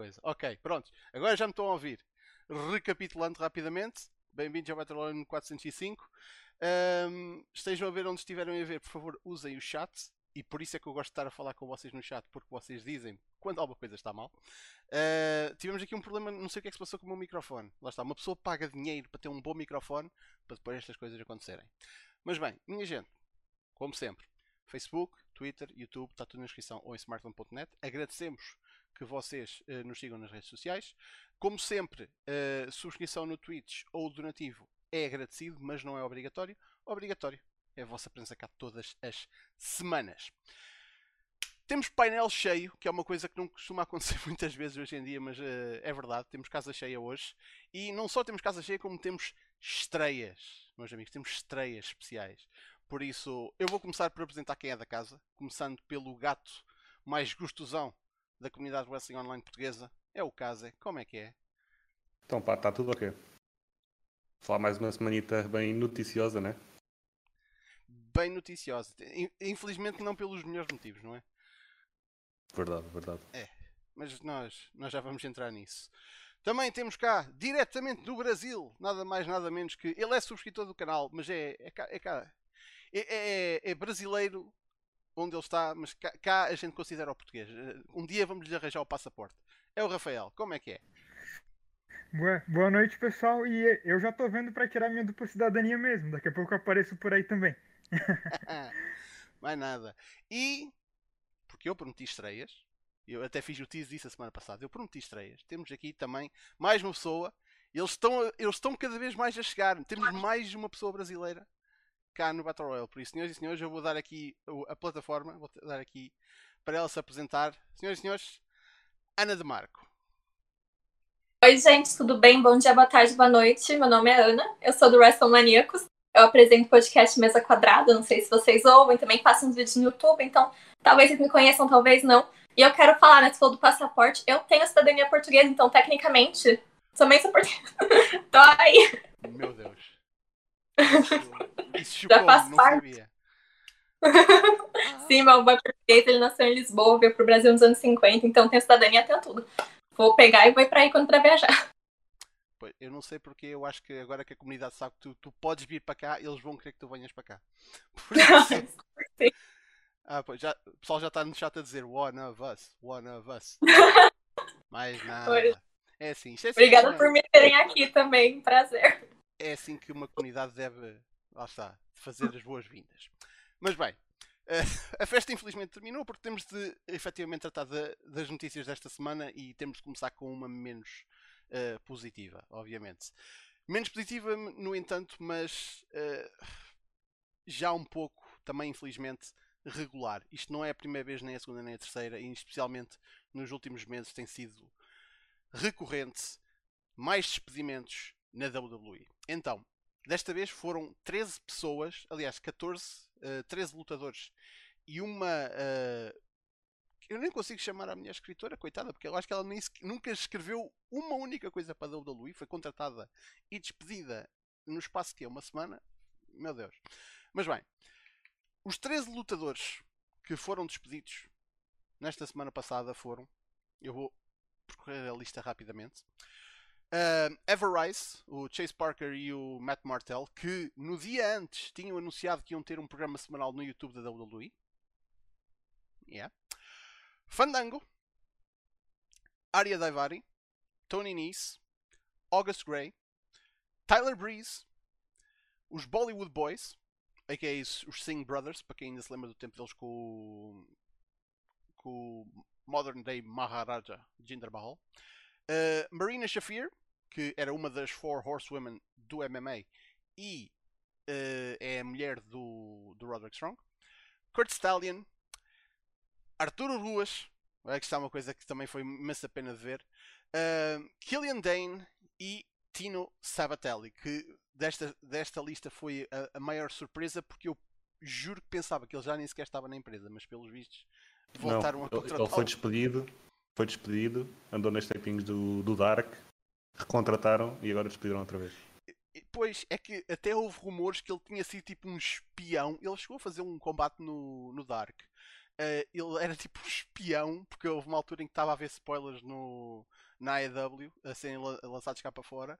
coisa. Ok, pronto. Agora já me estão a ouvir. Recapitulando rapidamente. Bem-vindos ao Battle 405. Um, estejam a ver onde estiverem a ver, por favor, usem o chat. E por isso é que eu gosto de estar a falar com vocês no chat, porque vocês dizem quando alguma coisa está mal. Uh, tivemos aqui um problema, não sei o que é que se passou com o meu microfone. Lá está, uma pessoa paga dinheiro para ter um bom microfone para depois estas coisas acontecerem. Mas bem, minha gente, como sempre, Facebook, Twitter, YouTube, está tudo na descrição ou em smartphone.net. Agradecemos que vocês uh, nos sigam nas redes sociais. Como sempre, uh, subscrição no Twitch ou donativo é agradecido, mas não é obrigatório. Obrigatório é a vossa presença cá todas as semanas. Temos painel cheio, que é uma coisa que não costuma acontecer muitas vezes hoje em dia, mas uh, é verdade. Temos casa cheia hoje. E não só temos casa cheia, como temos estreias, meus amigos. Temos estreias especiais. Por isso, eu vou começar por apresentar quem é da casa, começando pelo gato mais gostosão da comunidade wrestling online portuguesa. É o Kaze. Como é que é? Então, pá, está tudo ok. Falar mais uma semanita bem noticiosa, né? Bem noticiosa. Infelizmente não pelos melhores motivos, não é? Verdade, verdade. É, mas nós, nós já vamos entrar nisso. Também temos cá, diretamente do Brasil, nada mais, nada menos que. Ele é subscritor do canal, mas é, é, cá, é cá, é, é, é, brasileiro onde ele está, mas cá, cá, a gente considera o português. Um dia vamos lhe arranjar o passaporte. É o Rafael, como é que é? Boa, boa noite, pessoal. E eu já tô vendo para tirar minha dupla cidadania mesmo. Daqui a pouco eu apareço por aí também. Mais nada. E, porque eu prometi estreias, eu até fiz o tease disso a semana passada, eu prometi estreias. Temos aqui também mais uma pessoa. Eles estão, eles estão cada vez mais a chegar. Temos mais uma pessoa brasileira cá no Battle Royale. Por isso, senhoras e senhores, eu vou dar aqui a plataforma, vou dar aqui para ela se apresentar. Senhoras e senhores, Ana de Marco. Oi, gente, tudo bem? Bom dia, boa tarde, boa noite. Meu nome é Ana, eu sou do WrestleManiacos. Eu apresento o podcast Mesa Quadrada, não sei se vocês ouvem, também faço uns vídeos no YouTube, então talvez vocês me conheçam, talvez não. E eu quero falar, né, você falou do passaporte, eu tenho cidadania portuguesa, então tecnicamente, também sou portuguesa. Tô aí. Meu Deus. Isso Já faz parte. Sim, meu avô é português, ele nasceu em Lisboa, veio pro Brasil nos anos 50, então tem cidadania, tem tudo. Vou pegar e vou ir pra aí quando pra viajar. Eu não sei porque eu acho que agora que a comunidade sabe que tu, tu podes vir para cá, eles vão querer que tu venhas para cá. Ah, pois, já, o pessoal já está no chat a dizer one of us, one of us. Mais nada. É assim, é assim Obrigada por me terem aqui também, prazer é assim que uma comunidade deve, lá está, fazer as boas-vindas. Mas bem, eh, a festa infelizmente terminou porque temos de efetivamente tratar de, das notícias desta semana e temos de começar com uma menos uh, positiva, obviamente. Menos positiva, no entanto, mas uh, já um pouco também infelizmente regular. Isto não é a primeira vez, nem a segunda, nem a terceira, e especialmente nos últimos meses tem sido recorrente mais despedimentos na WWE. Então, desta vez foram 13 pessoas, aliás, 14, uh, 13 lutadores e uma. Uh, eu nem consigo chamar a minha escritora, coitada, porque eu acho que ela nem, nunca escreveu uma única coisa para a WWE, foi contratada e despedida no espaço que é uma semana. Meu Deus. Mas bem, os 13 lutadores que foram despedidos nesta semana passada foram. Eu vou percorrer a lista rapidamente. Uh, Ever Rice, o Chase Parker e o Matt Martell, que no dia antes tinham anunciado que iam ter um programa semanal no YouTube da WWE. Yeah. Fandango, Arya Daivari, Tony Nese, August Gray, Tyler Breeze, os Bollywood Boys, a.k.a. os Singh Brothers, para quem ainda se lembra do tempo deles com o, com o Modern Day Maharaja Jinder Mahal. Uh, Marina Shafir, que era uma das Four Horsewomen do MMA e uh, é a mulher do, do Roderick Strong. Kurt Stallion, Arturo Ruas, é que está uma coisa que também foi imensa pena de ver. Uh, Killian Dane e Tino Sabatelli, que desta, desta lista foi a, a, maior surpresa porque eu juro que pensava que ele já nem sequer estava na empresa, mas pelos vistos voltaram Não, a contratar. Ele foi despedido, foi despedido, andou nas tapings do, do Dark recontrataram e agora despediram outra vez. Pois, é que até houve rumores que ele tinha sido tipo um espião. Ele chegou a fazer um combate no, no Dark. Uh, ele era tipo um espião, porque houve uma altura em que estava a ver spoilers no, na AEW, a serem lançados cá para fora,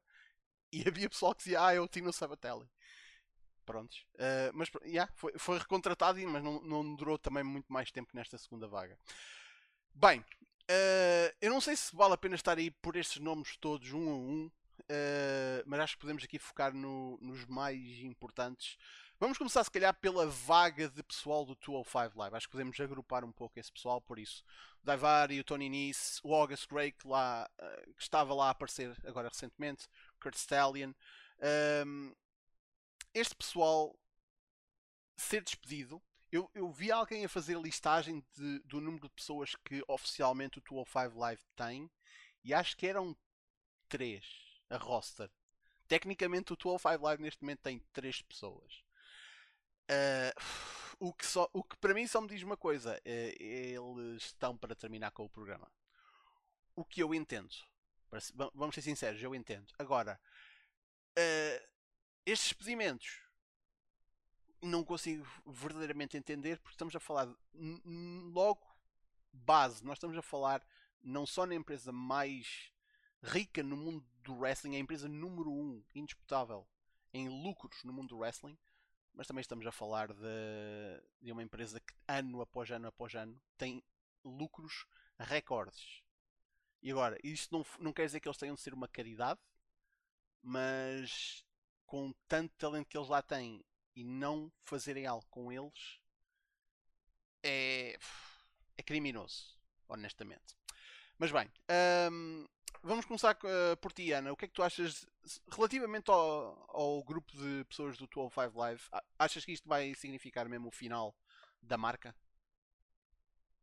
e havia pessoal que dizia, ah, é o Tino Sabatelli. Prontos. Uh, mas yeah, foi, foi recontratado, mas não, não durou também muito mais tempo nesta segunda vaga. Bem, uh, eu não sei se vale a pena estar aí por estes nomes todos, um a um, uh, mas acho que podemos aqui focar no, nos mais importantes. Vamos começar, se calhar, pela vaga de pessoal do 205 Live. Acho que podemos agrupar um pouco esse pessoal, por isso. O Daivari, o Tony Nice, o August Gray, que, lá, uh, que estava lá a aparecer agora recentemente, Kurt Stallion. Este pessoal ser despedido. Eu, eu vi alguém a fazer listagem de, do número de pessoas que oficialmente o 205 Live tem e acho que eram 3 a roster. Tecnicamente o 205 Live neste momento tem 3 pessoas. Uh, o, que só, o que para mim só me diz uma coisa: uh, eles estão para terminar com o programa. O que eu entendo. Vamos ser sinceros, eu entendo. Agora, uh, estes despedimentos não consigo verdadeiramente entender porque estamos a falar logo base, nós estamos a falar não só na empresa mais rica no mundo do wrestling, é a empresa número um, indisputável, em lucros no mundo do wrestling, mas também estamos a falar de, de uma empresa que ano após ano após ano tem lucros recordes. E agora, isto não, não quer dizer que eles tenham de ser uma caridade, mas com tanto talento que eles lá têm e não fazerem algo com eles é, é criminoso, honestamente. Mas bem, um, vamos começar uh, por ti, Ana. O que é que tu achas relativamente ao, ao grupo de pessoas do 205 Live? Achas que isto vai significar mesmo o final da marca?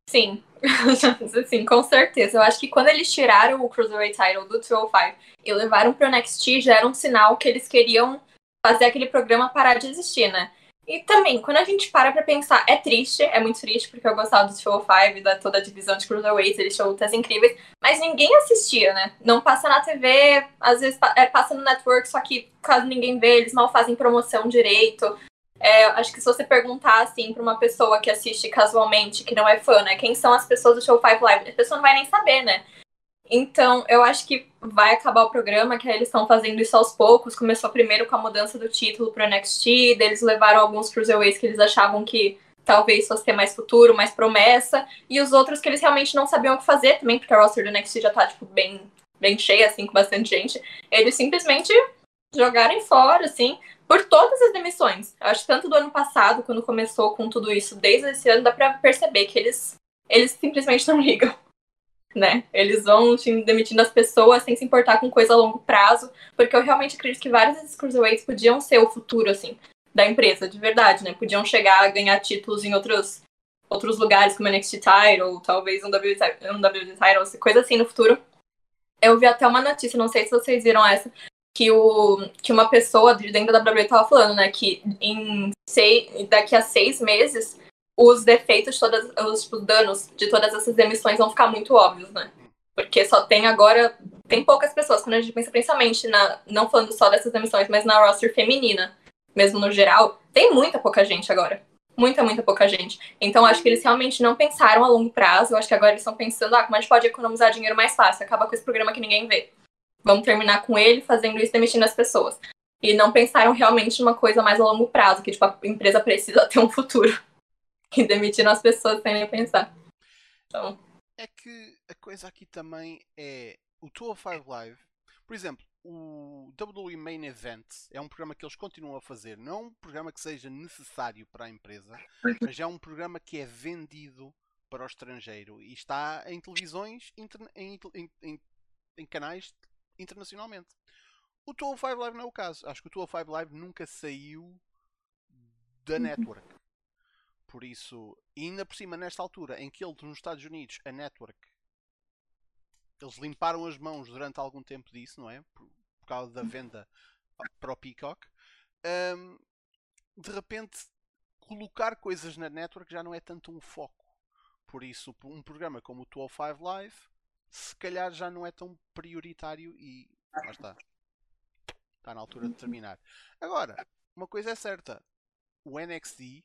Sim, sim, com certeza. Eu acho que quando eles tiraram o Cruiserweight Title do 205 e levaram pro NXT, já era um sinal que eles queriam fazer aquele programa parar de existir, né? E também, quando a gente para pra pensar, é triste, é muito triste, porque eu gostava do 205 e da toda a divisão de Cruiserweights, eles tinham lutas incríveis, mas ninguém assistia, né? Não passa na TV, às vezes é, passa no network, só que quase ninguém vê, eles mal fazem promoção direito. É, acho que se você perguntar, assim, pra uma pessoa que assiste casualmente, que não é fã, né? Quem são as pessoas do Show 5 Live? A pessoa não vai nem saber, né? Então, eu acho que vai acabar o programa, que aí eles estão fazendo isso aos poucos. Começou primeiro com a mudança do título pro NXT, eles levaram alguns cruiserweights que eles achavam que talvez fosse ter mais futuro, mais promessa, e os outros que eles realmente não sabiam o que fazer também, porque a roster do NXT já tá, tipo, bem, bem cheia, assim, com bastante gente. Eles simplesmente jogarem fora, assim, por todas as demissões. Eu acho que tanto do ano passado, quando começou com tudo isso, desde esse ano, dá pra perceber que eles, eles simplesmente não ligam. Né? Eles vão demitindo as pessoas sem se importar com coisa a longo prazo, porque eu realmente acredito que vários desses cruiserweights podiam ser o futuro, assim, da empresa, de verdade, né? Podiam chegar a ganhar títulos em outros, outros lugares, como NXT Title, talvez um WWE, um Title, coisa assim no futuro. Eu vi até uma notícia, não sei se vocês viram essa, que, o, que uma pessoa de dentro da WWE estava falando, né? Que em seis, daqui a seis meses os defeitos, todas, os tipo, danos de todas essas demissões vão ficar muito óbvios, né? Porque só tem agora. Tem poucas pessoas, quando a gente pensa principalmente na. Não falando só dessas demissões, mas na roster feminina, mesmo no geral, tem muita pouca gente agora. Muita, muita pouca gente. Então acho que eles realmente não pensaram a longo prazo. Acho que agora eles estão pensando, ah, como a gente pode economizar dinheiro mais fácil? Acaba com esse programa que ninguém vê vamos terminar com ele fazendo isso demitindo as pessoas. E não pensaram realmente numa coisa mais a longo prazo, que tipo, a empresa precisa ter um futuro. E demitindo as pessoas sem nem pensar. Então... É que a coisa aqui também é o 205 Live, por exemplo, o WWE Main Event é um programa que eles continuam a fazer, não é um programa que seja necessário para a empresa, mas é um programa que é vendido para o estrangeiro e está em televisões, em, em, em, em canais internacionalmente. O 205 Live não é o caso. Acho que o 205 Live nunca saiu da uhum. network. Por isso, ainda por cima, nesta altura em que eles nos Estados Unidos, a network, eles limparam as mãos durante algum tempo disso, não é? Por, por causa da venda para o Peacock. Um, de repente, colocar coisas na network já não é tanto um foco. Por isso, um programa como o 205 Live se calhar já não é tão prioritário e lá está. Está na altura de terminar. Agora, uma coisa é certa: o NXT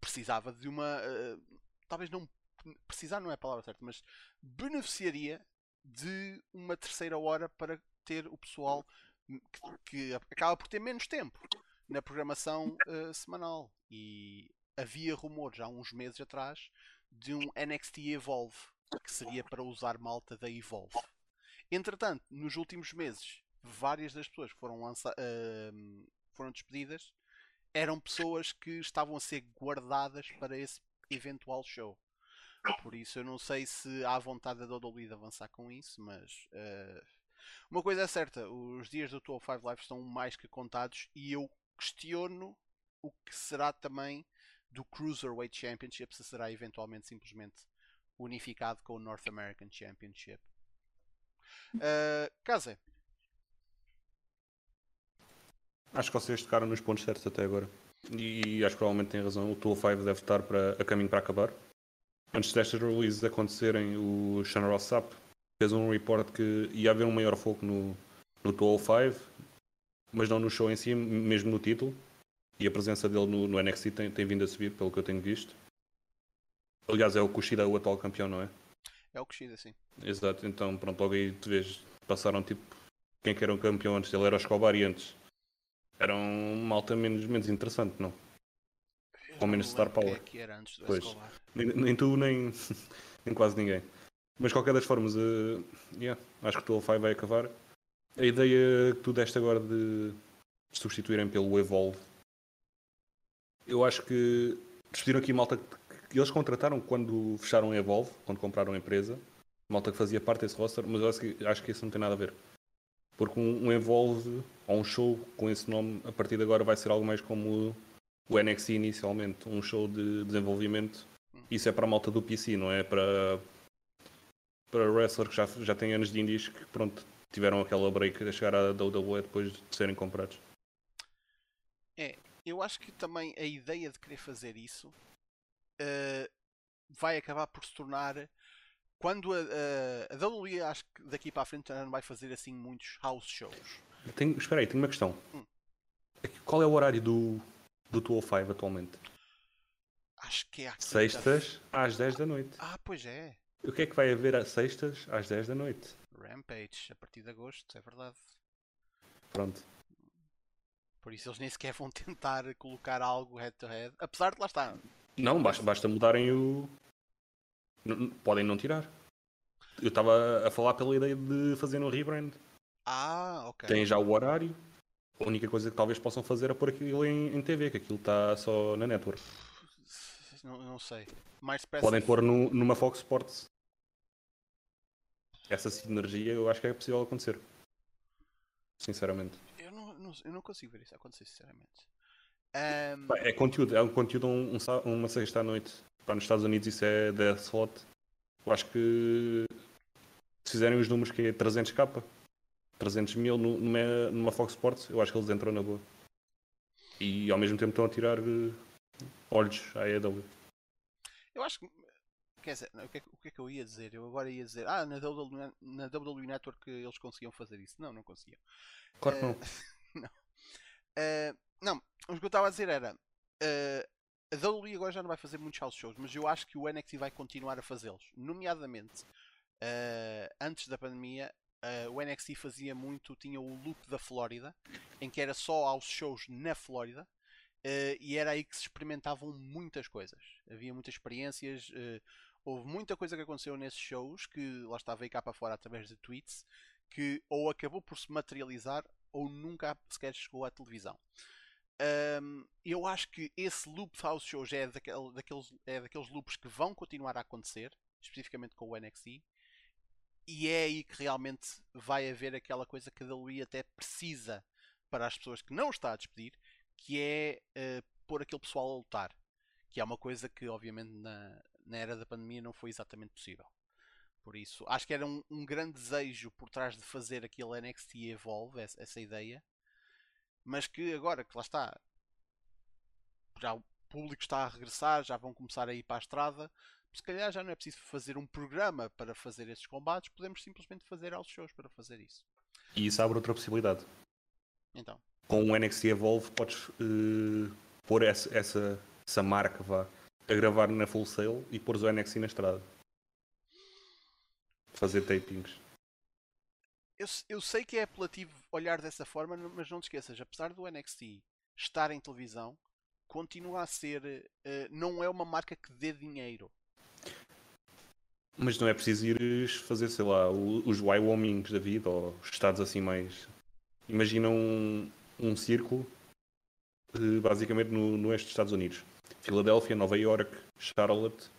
precisava de uma. Uh, talvez não. Precisar não é a palavra certa, mas beneficiaria de uma terceira hora para ter o pessoal que, que acaba por ter menos tempo na programação uh, semanal. E havia rumores há uns meses atrás de um NXT Evolve que seria para usar malta da Evolve. Entretanto, nos últimos meses, várias das pessoas foram, lança uh, foram despedidas eram pessoas que estavam a ser guardadas para esse eventual show. Por isso eu não sei se há vontade da WWE de avançar com isso, mas uh, uma coisa é certa, os dias do 205 Live estão mais que contados e eu questiono o que será também do Cruiserweight Championship, se será eventualmente simplesmente unificado com o North American Championship. Uh, Kaze. Acho que vocês tocaram nos pontos certos até agora. E acho que provavelmente tem razão. O Tool 5 deve estar para, a caminho para acabar. Antes destas releases acontecerem, o Sean Ross Sapp fez um report que ia haver um maior foco no, no Tool 5, mas não no show em si, mesmo no título. E a presença dele no, no NXT tem, tem vindo a subir, pelo que eu tenho visto. Aliás, é o Kushida o atual campeão, não é? É o Kushida, sim. Exato, então pronto, logo aí tu vês, passaram tipo quem que era o campeão antes dele era o Escobar e antes era um malta menos, menos interessante, não? Com menos Star é Power. Que era antes do pois. Nem, nem, tu, nem, nem quase ninguém. Mas qualquer das formas, uh, yeah, acho que o 5 vai acabar. A ideia que tu deste agora de substituírem pelo Evolve, eu acho que despediram aqui malta que eles contrataram quando fecharam a Evolve, quando compraram a empresa, malta que fazia parte desse roster, mas eu acho que, acho que isso não tem nada a ver. Porque um, Evolve ou um show com esse nome, a partir de agora vai ser algo mais como o NXT inicialmente, um show de desenvolvimento. Isso é para a malta do PC, não é para para wrestler que já, já tem anos de indies que pronto, tiveram aquela break a chegar à WWE depois de serem comprados. É, eu acho que também a ideia de querer fazer isso uh, vai acabar por se tornar quando a, a, a WWE acho que daqui para a frente já não vai fazer assim muitos house shows. Tenho, espera aí, tenho uma questão. Hum. Qual é o horário do, do 205 atualmente? Acho que é aqui Sextas às 10 da noite. Ah, pois é. O que é que vai haver às sextas às 10 da noite? Rampage, a partir de agosto, é verdade. Pronto. Por isso eles nem sequer vão tentar colocar algo head to head. Apesar de lá estar. Não, basta, basta mudarem o. Podem não tirar. Eu estava a falar pela ideia de fazer um rebrand. Ah, ok. Tem já o horário. A única coisa que talvez possam fazer é pôr aquilo em, em TV, que aquilo está só na network. Não, não sei. Mais Podem pôr no, numa Fox Sports. Essa sinergia eu acho que é possível acontecer. Sinceramente. Eu não, não eu não consigo ver isso acontecer, sinceramente. Um... É conteúdo, é um conteúdo um, um, uma sexta à noite. Para nos Estados Unidos isso é 10 slot. Eu acho que se fizerem os números que é 300k, 300 mil numa, numa Fox Sports, eu acho que eles entram na boa. E ao mesmo tempo estão a tirar uh, olhos à EW. Eu acho que. Quer dizer, o que, é, o que, é, que eu ia dizer? Eu agora ia dizer, ah, na WWE, na WWE Network eles conseguiam fazer isso. Não, não conseguiam. Claro que uh, não. não. Uh, não, o que eu estava a dizer era. Uh, a WWE agora já não vai fazer muitos house shows, mas eu acho que o NXT vai continuar a fazê-los. Nomeadamente, antes da pandemia, Uh, o NXT fazia muito, tinha o loop da Flórida, em que era só aos shows na Flórida, uh, e era aí que se experimentavam muitas coisas. Havia muitas experiências, uh, houve muita coisa que aconteceu nesses shows, que lá estava aí cá para fora através de tweets, que ou acabou por se materializar ou nunca sequer chegou à televisão. Um, eu acho que esse loop de house shows é, daquele, daqueles, é daqueles loops que vão continuar a acontecer, especificamente com o NXT, e é aí que realmente vai haver aquela coisa que a WWE até precisa para as pessoas que não está a despedir, que é uh, pôr aquele pessoal a lutar. Que é uma coisa que, obviamente, na, na era da pandemia não foi exatamente possível. Por isso, acho que era um, um grande desejo por trás de fazer aquele NXT Evolve, essa, essa ideia. Mas que agora que lá está, já o público está a regressar, já vão começar a ir para a estrada se calhar já não é preciso fazer um programa para fazer esses combates, podemos simplesmente fazer aos shows para fazer isso. E isso abre outra possibilidade. Então. Com o NXT Evolve podes uh, pôr essa, essa, essa marca vá a gravar na Full Sail e pôr o NXT na estrada. Fazer tapings. Eu, eu sei que é apelativo olhar dessa forma, mas não te esqueças, apesar do NXT estar em televisão, continua a ser. Uh, não é uma marca que dê dinheiro. Mas não é preciso ir fazer, sei lá, os Wyomings da vida ou estados assim mais. Imagina um, um círculo eh, basicamente no, no oeste dos Estados Unidos. Filadélfia, Nova York, Charlotte.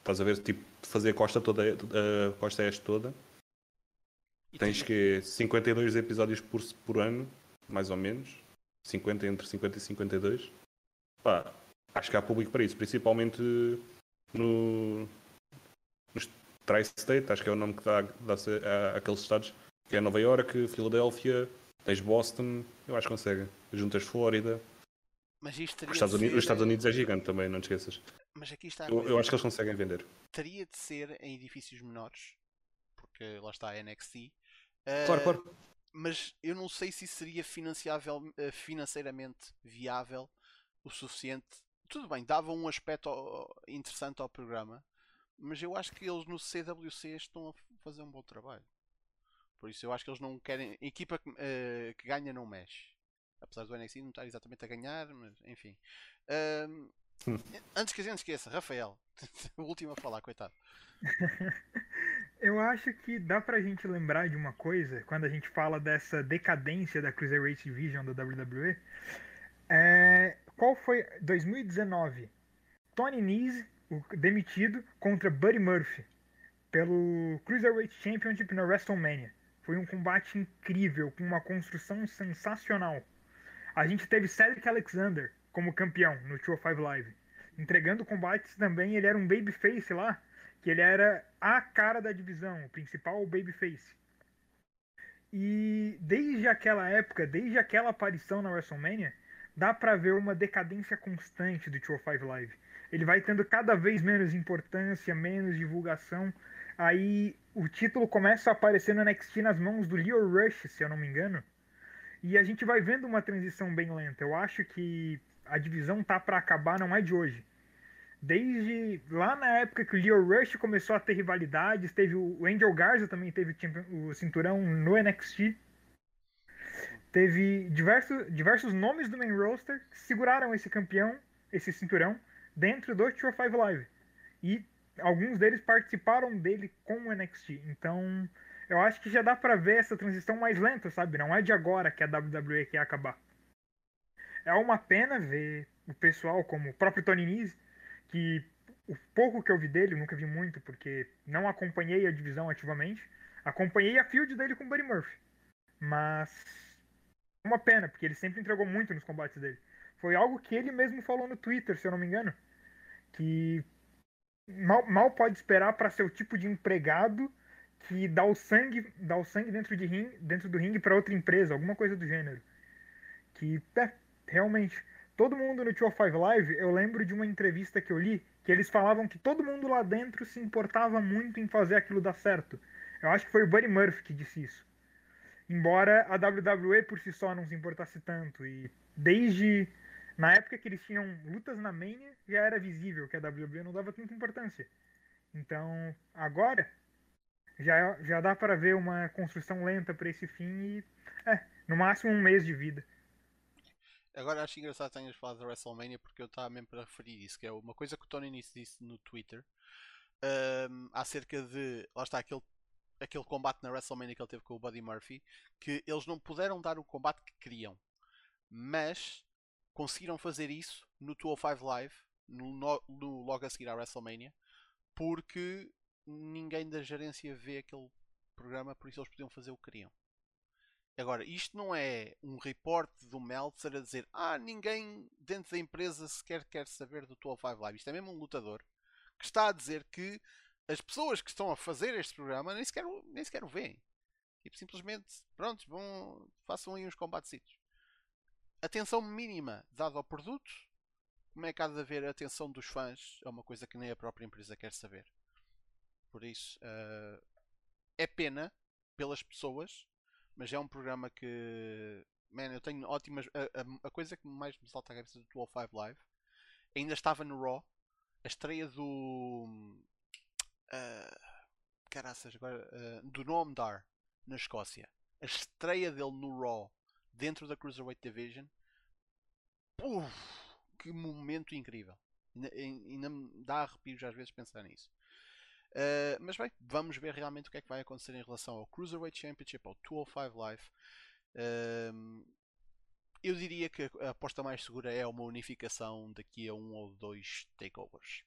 Estás a ver, tipo, fazer a costa toda, a costa este toda. E Tens tem... que 52 episódios por, por ano, mais ou menos. 50 entre 50 e 52. Pá, acho que há público para isso, principalmente no, nos Tri-State, acho que é o nome que dá, dá a, aqueles estados, que é Nova York, Filadélfia, tens Boston, eu acho que consegue. Juntas Flórida. Mas isto os Estados, Unidos, ser... os Estados Unidos é gigante também, não te esqueças. Mas aqui está. Eu, eu, acho que eles conseguem vender. Teria de ser em edifícios menores, porque lá está a NXT. Claro, uh, claro. Mas eu não sei se seria financiável, uh, financeiramente viável o suficiente. Tudo bem, dava um aspecto interessante ao programa, mas eu acho que eles no CWC estão a fazer um bom trabalho. Por isso eu acho que eles não querem. A equipa que, uh, que ganha não mexe. Apesar do NXT não estar exatamente a ganhar, mas enfim. Uh, antes que a gente esqueça, Rafael, o último a falar, coitado. eu acho que dá pra gente lembrar de uma coisa quando a gente fala dessa decadência da Cruiserweight Division da WWE. É, qual foi 2019? Tony Nese, demitido, contra Buddy Murphy pelo Cruiserweight Championship na WrestleMania. Foi um combate incrível, com uma construção sensacional. A gente teve Cedric Alexander como campeão no 205 Live. Entregando combates também, ele era um babyface lá, que ele era a cara da divisão, o principal babyface. E desde aquela época, desde aquela aparição na WrestleMania, dá para ver uma decadência constante do 205 Live. Ele vai tendo cada vez menos importância, menos divulgação. Aí o título começa a aparecer no NXT nas mãos do Leo Rush, se eu não me engano. E a gente vai vendo uma transição bem lenta. Eu acho que a divisão tá para acabar, não é de hoje. Desde lá na época que o Leo Rush começou a ter rivalidades, teve o Angel Garza também teve o cinturão no NXT. Teve diversos, diversos nomes do main roster que seguraram esse campeão, esse cinturão, dentro do 205 Live. E alguns deles participaram dele com o NXT. Então, eu acho que já dá pra ver essa transição mais lenta, sabe? Não é de agora que a WWE quer acabar. É uma pena ver o pessoal, como o próprio Tony Nese, que o pouco que eu vi dele, nunca vi muito, porque não acompanhei a divisão ativamente. Acompanhei a field dele com o Buddy Murphy. Mas uma pena, porque ele sempre entregou muito nos combates dele. Foi algo que ele mesmo falou no Twitter, se eu não me engano, que mal, mal pode esperar para ser o tipo de empregado que dá o sangue, dá o sangue dentro, de ring, dentro do ringue para outra empresa, alguma coisa do gênero. Que é, realmente, todo mundo no 205 Live, eu lembro de uma entrevista que eu li, que eles falavam que todo mundo lá dentro se importava muito em fazer aquilo dar certo. Eu acho que foi o Buddy Murphy que disse isso. Embora a WWE por si só não se importasse tanto. E desde na época que eles tinham lutas na Mania, já era visível que a WWE não dava tanta importância. Então, agora já, já dá para ver uma construção lenta para esse fim e é, no máximo um mês de vida. Agora acho engraçado que tenhas falado da WrestleMania porque eu estava mesmo para referir isso, que é uma coisa que o Tony Nice disse no Twitter um, acerca de. Lá está aquele aquele combate na WrestleMania que ele teve com o Buddy Murphy, que eles não puderam dar o combate que queriam, mas conseguiram fazer isso no 205 Live, no, no, logo a seguir à WrestleMania, porque ninguém da gerência vê aquele programa, por isso eles podiam fazer o que queriam. Agora, isto não é um reporte do Meltzer a dizer ah, ninguém dentro da empresa sequer quer saber do 205 Live. Isto é mesmo um lutador que está a dizer que as pessoas que estão a fazer este programa nem sequer, nem sequer o veem. Tipo, simplesmente, pronto, vão, façam aí uns combates. Atenção mínima dada ao produto. Como é que há de haver atenção dos fãs? É uma coisa que nem a própria empresa quer saber. Por isso, uh, é pena pelas pessoas, mas é um programa que. Man, eu tenho ótimas. A, a, a coisa que mais me salta a cabeça do 205 Live ainda estava no Raw. A estreia do. Uh, caraças, agora. Uh, do Noam Dar na Escócia. A estreia dele no Raw dentro da Cruiserweight Division. Uf, que momento incrível. Ainda, ainda me dá arrepios às vezes pensar nisso. Uh, mas bem, vamos ver realmente o que é que vai acontecer em relação ao Cruiserweight Championship, ao 205 Live. Uh, eu diria que a aposta mais segura é uma unificação daqui a um ou dois takeovers.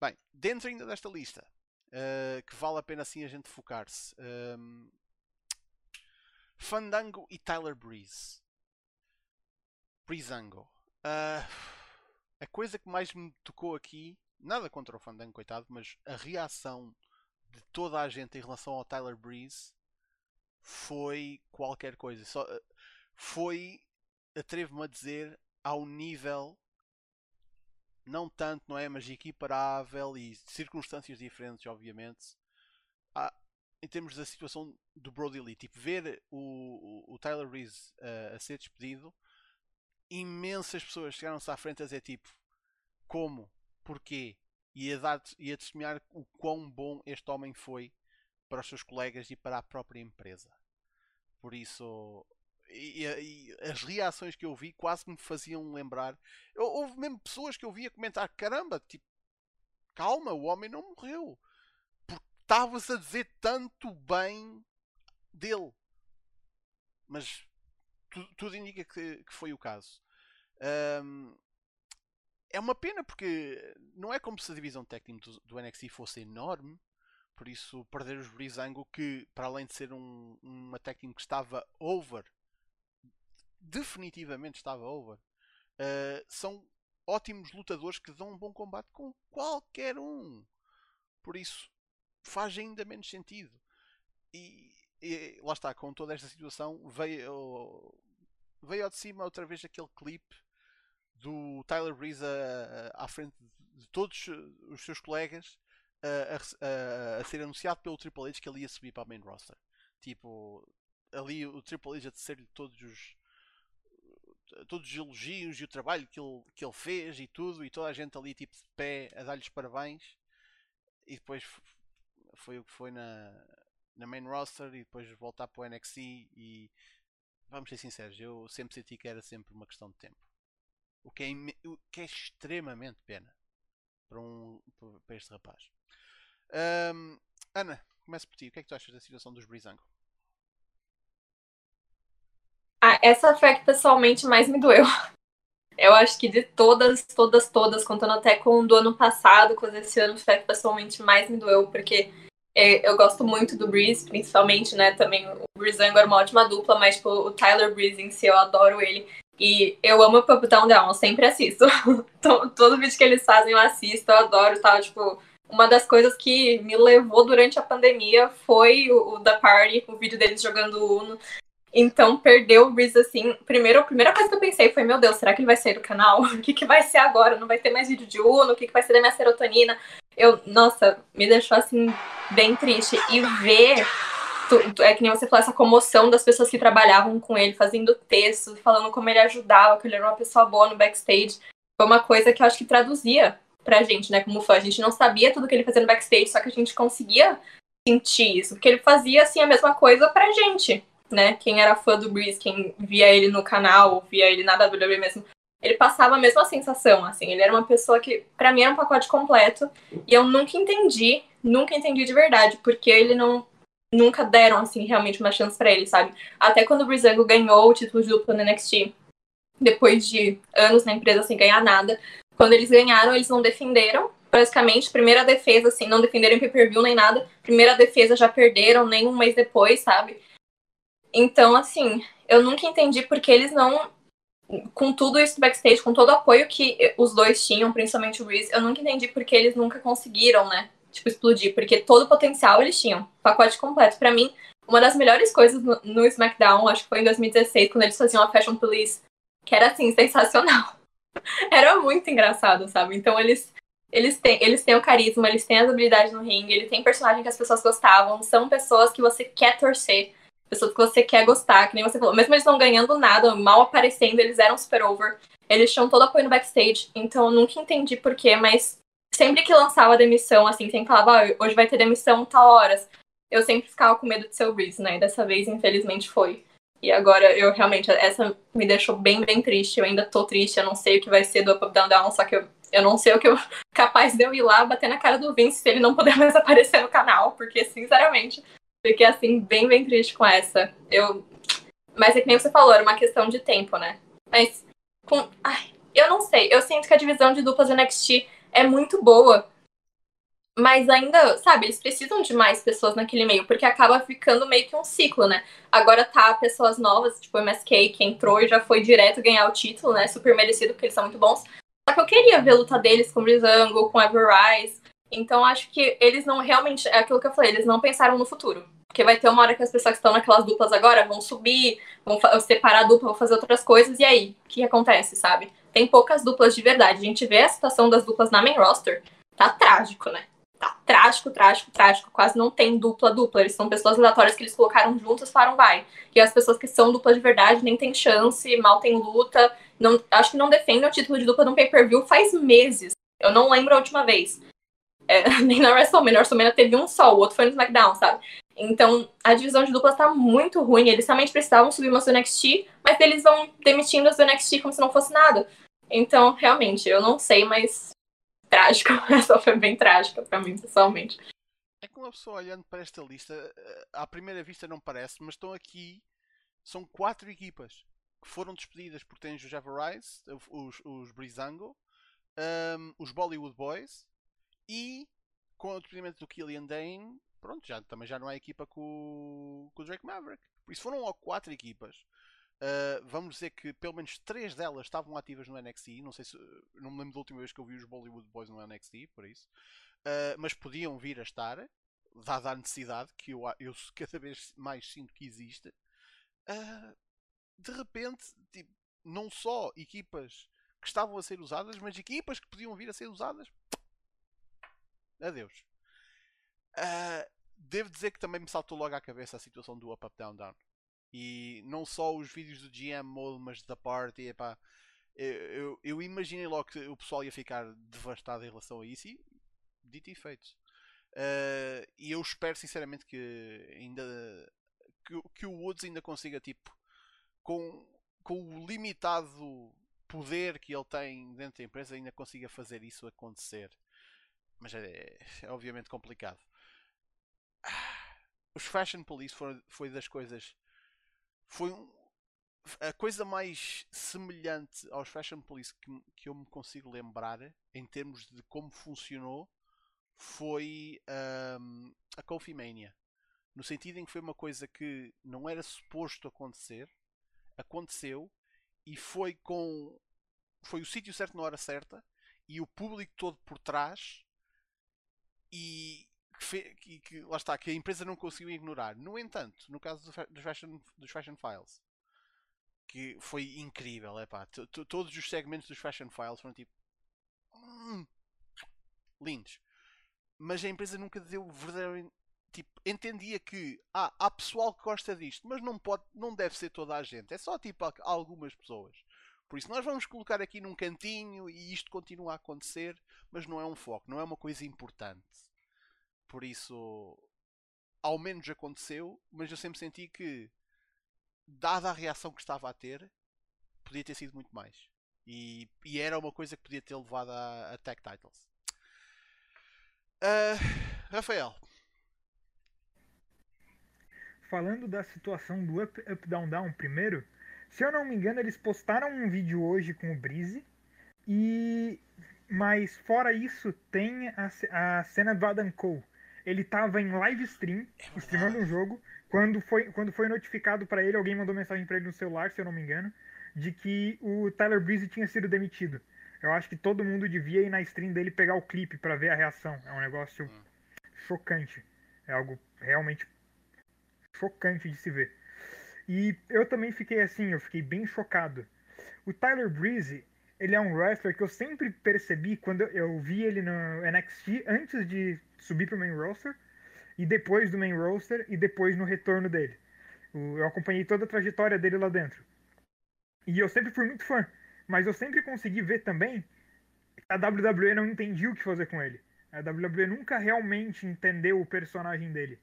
Bem, dentro ainda desta lista, uh, que vale a pena assim a gente focar-se. Um, Fandango e Tyler Breeze. Breezango. Uh, a coisa que mais me tocou aqui, nada contra o Fandango, coitado, mas a reação de toda a gente em relação ao Tyler Breeze foi qualquer coisa. Só, foi atrevo-me a dizer, ao nível não tanto, não é? Mas equiparável e circunstâncias diferentes, obviamente. Há, em termos da situação do Brody Lee, tipo, ver o, o, o Tyler Reese uh, a ser despedido, imensas pessoas chegaram-se à frente a dizer tipo, como, porquê, e a, dar, e a testemunhar o quão bom este homem foi para os seus colegas e para a própria empresa. Por isso, e, e, as reações que eu vi quase me faziam lembrar. Houve mesmo pessoas que eu via comentar: caramba, tipo, calma, o homem não morreu. Porque estavas a dizer tanto bem dele. Mas tudo, tudo indica que, que, foi o caso. Um, é uma pena porque não é como se a divisão técnica do, do NXT fosse enorme. Por isso, perder os Brizango, que para além de ser um, uma técnica que estava over definitivamente estava over. Uh, são ótimos lutadores que dão um bom combate com qualquer um. Por isso faz ainda menos sentido. E, e lá está, com toda esta situação, veio, veio ao de cima outra vez aquele clipe do Tyler Breeze à frente de todos os seus colegas a, a, a, ser anunciado pelo Triple H que ele ia subir para a main roster. Tipo, ali o Triple H a tecer-lhe todos os, todos os elogios e o trabalho que ele, que ele fez e tudo, e toda a gente ali tipo de pé a dar-lhes parabéns. E depois foi o que foi na, na main roster e depois voltar para o NXT e vamos ser sinceros, eu sempre senti que era sempre uma questão de tempo. O que é, o que é extremamente pena para, um, para este rapaz. Um, Ana, começo por ti. O que é que tu achas da situação dos Brizango? Ah, essa foi a que pessoalmente mais me doeu. Eu acho que de todas, todas, todas, contando até com do ano passado, com esse ano, foi a que pessoalmente mais me doeu, porque é, eu gosto muito do Breeze, principalmente, né? Também o Breezango era uma ótima dupla, mas tipo, o Tyler Breeze em si, eu adoro ele. E eu amo o Pop Down eu sempre assisto. Todo vídeo que eles fazem eu assisto, eu adoro, tá? Tipo, uma das coisas que me levou durante a pandemia foi o, The Party, o vídeo deles jogando Uno. Então, perdeu o Breeze assim. Primeiro, a primeira coisa que eu pensei foi: meu Deus, será que ele vai sair do canal? O que, que vai ser agora? Não vai ter mais vídeo de Uno? O que, que vai ser da minha serotonina? Eu, nossa, me deixou assim, bem triste. E ver, é que nem você falou, essa comoção das pessoas que trabalhavam com ele, fazendo texto, falando como ele ajudava, que ele era uma pessoa boa no backstage. Foi uma coisa que eu acho que traduzia pra gente, né, como fã. A gente não sabia tudo que ele fazia no backstage, só que a gente conseguia sentir isso, porque ele fazia, assim, a mesma coisa pra gente né? Quem era fã do Breeze, quem via ele no canal, via ele na WWE mesmo, ele passava a mesma sensação, assim. Ele era uma pessoa que, para mim, era um pacote completo. E eu nunca entendi, nunca entendi de verdade, porque ele não. Nunca deram, assim, realmente uma chance para ele, sabe? Até quando o Breezango ganhou o título de duplo no NXT, depois de anos na empresa sem ganhar nada, quando eles ganharam, eles não defenderam. Basicamente, primeira defesa, assim, não defenderam em pay-per-view nem nada. Primeira defesa já perderam, nem um mês depois, sabe? Então, assim, eu nunca entendi porque eles não. Com tudo isso backstage, com todo o apoio que os dois tinham, principalmente o Reese, eu nunca entendi porque eles nunca conseguiram, né? Tipo, explodir. Porque todo o potencial eles tinham. Pacote completo. para mim, uma das melhores coisas no, no SmackDown, acho que foi em 2016, quando eles faziam a Fashion Police, que era, assim, sensacional. era muito engraçado, sabe? Então, eles eles têm, eles têm o carisma, eles têm as habilidades no ringue, ele tem personagem que as pessoas gostavam, são pessoas que você quer torcer. pessoas que você quer gostar, que nem você falou. Mesmo eles não ganhando nada, mal aparecendo, eles eram super over. Eles tinham todo apoio no backstage, então eu nunca entendi porquê, mas sempre que lançava demissão, assim, sempre falava, ah, hoje vai ter demissão tal horas. Eu sempre ficava com medo de ser o Breeze, né? E dessa vez, infelizmente, foi. E agora eu realmente, essa me deixou bem, bem triste. Eu ainda tô triste, eu não sei o que vai ser do Up, Up Down, Down, só que eu, eu não sei o que eu capaz de eu ir lá bater na cara do Vince se ele não puder mais aparecer no canal, porque, sinceramente, fiquei assim, bem, bem triste com essa. Eu. Mas é que nem você falou, era uma questão de tempo, né? Mas com. Ai, eu não sei. Eu sinto que a divisão de duplas NXT é muito boa. Mas ainda, sabe, eles precisam de mais pessoas naquele meio, porque acaba ficando meio que um ciclo, né? Agora tá pessoas novas, tipo o MSK, que entrou e já foi direto ganhar o título, né? Super merecido, porque eles são muito bons. Só que eu queria ver a luta deles com o Brizango, com Everrise. Então acho que eles não realmente, é aquilo que eu falei, eles não pensaram no futuro. Porque vai ter uma hora que as pessoas que estão naquelas duplas agora vão subir, vão separar a dupla, vão fazer outras coisas, e aí? O que acontece, sabe? Tem poucas duplas de verdade. A gente vê a situação das duplas na main roster, tá trágico, né? Tá trágico, trágico, trágico. Quase não tem dupla, dupla. Eles são pessoas aleatórias que eles colocaram juntas falaram vai. E as pessoas que são dupla de verdade nem tem chance, mal tem luta. Não, acho que não defendem o título de dupla num pay-per-view faz meses. Eu não lembro a última vez. É, nem na WrestleMania. Na WrestleMania teve um só, o outro foi no SmackDown, sabe? Então, a divisão de duplas tá muito ruim. Eles realmente precisavam subir umas do NXT, mas eles vão demitindo as do NXT como se não fosse nada. Então, realmente, eu não sei, mas trágico. Essa foi bem trágica para mim, pessoalmente. É que uma pessoa olhando para esta lista, eh, à primeira vista não parece, mas estão aqui. São quatro equipas que foram despedidas porque tens os Everrise, os, os Brizango, um, os Bollywood Boys e com o despedimento do Killian Dane, pronto, já, também já não é equipa com, com o Drake Maverick. Por isso foram quatro equipas. Uh, vamos dizer que pelo menos três delas estavam ativas no NXT. Não sei se não me lembro da última vez que eu vi os Bollywood Boys no NXT, por isso. Uh, mas podiam vir a estar, dada a necessidade que eu, eu cada vez mais sinto que existe. Uh, de repente, tipo, não só equipas que estavam a ser usadas, mas equipas que podiam vir a ser usadas. Adeus. Uh, devo dizer que também me saltou logo à cabeça a situação do Up Up Down Down. E não só os vídeos do GM Mode, mas da Party. Epá, eu, eu, eu imaginei logo que o pessoal ia ficar devastado em relação a isso e dito e feito. Uh, e eu espero sinceramente que ainda que, que, o Woods ainda consiga tipo com, com o limitado poder que ele tem dentro da empresa ainda consiga fazer isso acontecer. Mas é, é obviamente complicado. Os Fashion Police foram, foi das coisas. Foi um, a coisa mais semelhante aos Fashion Police que, que eu me consigo lembrar em termos de como funcionou foi um, a Coffee Mania. No sentido em que foi uma coisa que não era suposto acontecer, aconteceu e foi com foi o sítio certo na hora certa e o público todo por trás e que, que, lá está, que a empresa não conseguiu ignorar. No entanto, no caso dos Fashion, dos fashion Files, que foi incrível, é pá, todos os segmentos dos Fashion Files foram tipo hum, lindos, mas a empresa nunca deu verdadeiro tipo, entendia que ah, há pessoal que gosta disto, mas não pode, não deve ser toda a gente, é só tipo algumas pessoas. Por isso nós vamos colocar aqui num cantinho e isto continua a acontecer, mas não é um foco, não é uma coisa importante. Por isso, ao menos aconteceu, mas eu sempre senti que, dada a reação que estava a ter, podia ter sido muito mais. E, e era uma coisa que podia ter levado a, a Tech Titles. Uh, Rafael. Falando da situação do Up, Up Down Down primeiro, se eu não me engano, eles postaram um vídeo hoje com o Breeze. E. Mas fora isso, tem a, a cena do Adam Cole. Ele tava em live stream, é streamando um jogo. Quando foi, quando foi notificado para ele, alguém mandou mensagem para ele no celular, se eu não me engano, de que o Tyler Breeze tinha sido demitido. Eu acho que todo mundo devia ir na stream dele pegar o clipe para ver a reação. É um negócio hum. chocante. É algo realmente chocante de se ver. E eu também fiquei assim, eu fiquei bem chocado. O Tyler Breeze, ele é um wrestler que eu sempre percebi quando eu vi ele no NXT antes de subir pro main roster e depois do main roster e depois no retorno dele. Eu acompanhei toda a trajetória dele lá dentro. E eu sempre fui muito fã. Mas eu sempre consegui ver também que a WWE não entendia o que fazer com ele. A WWE nunca realmente entendeu o personagem dele.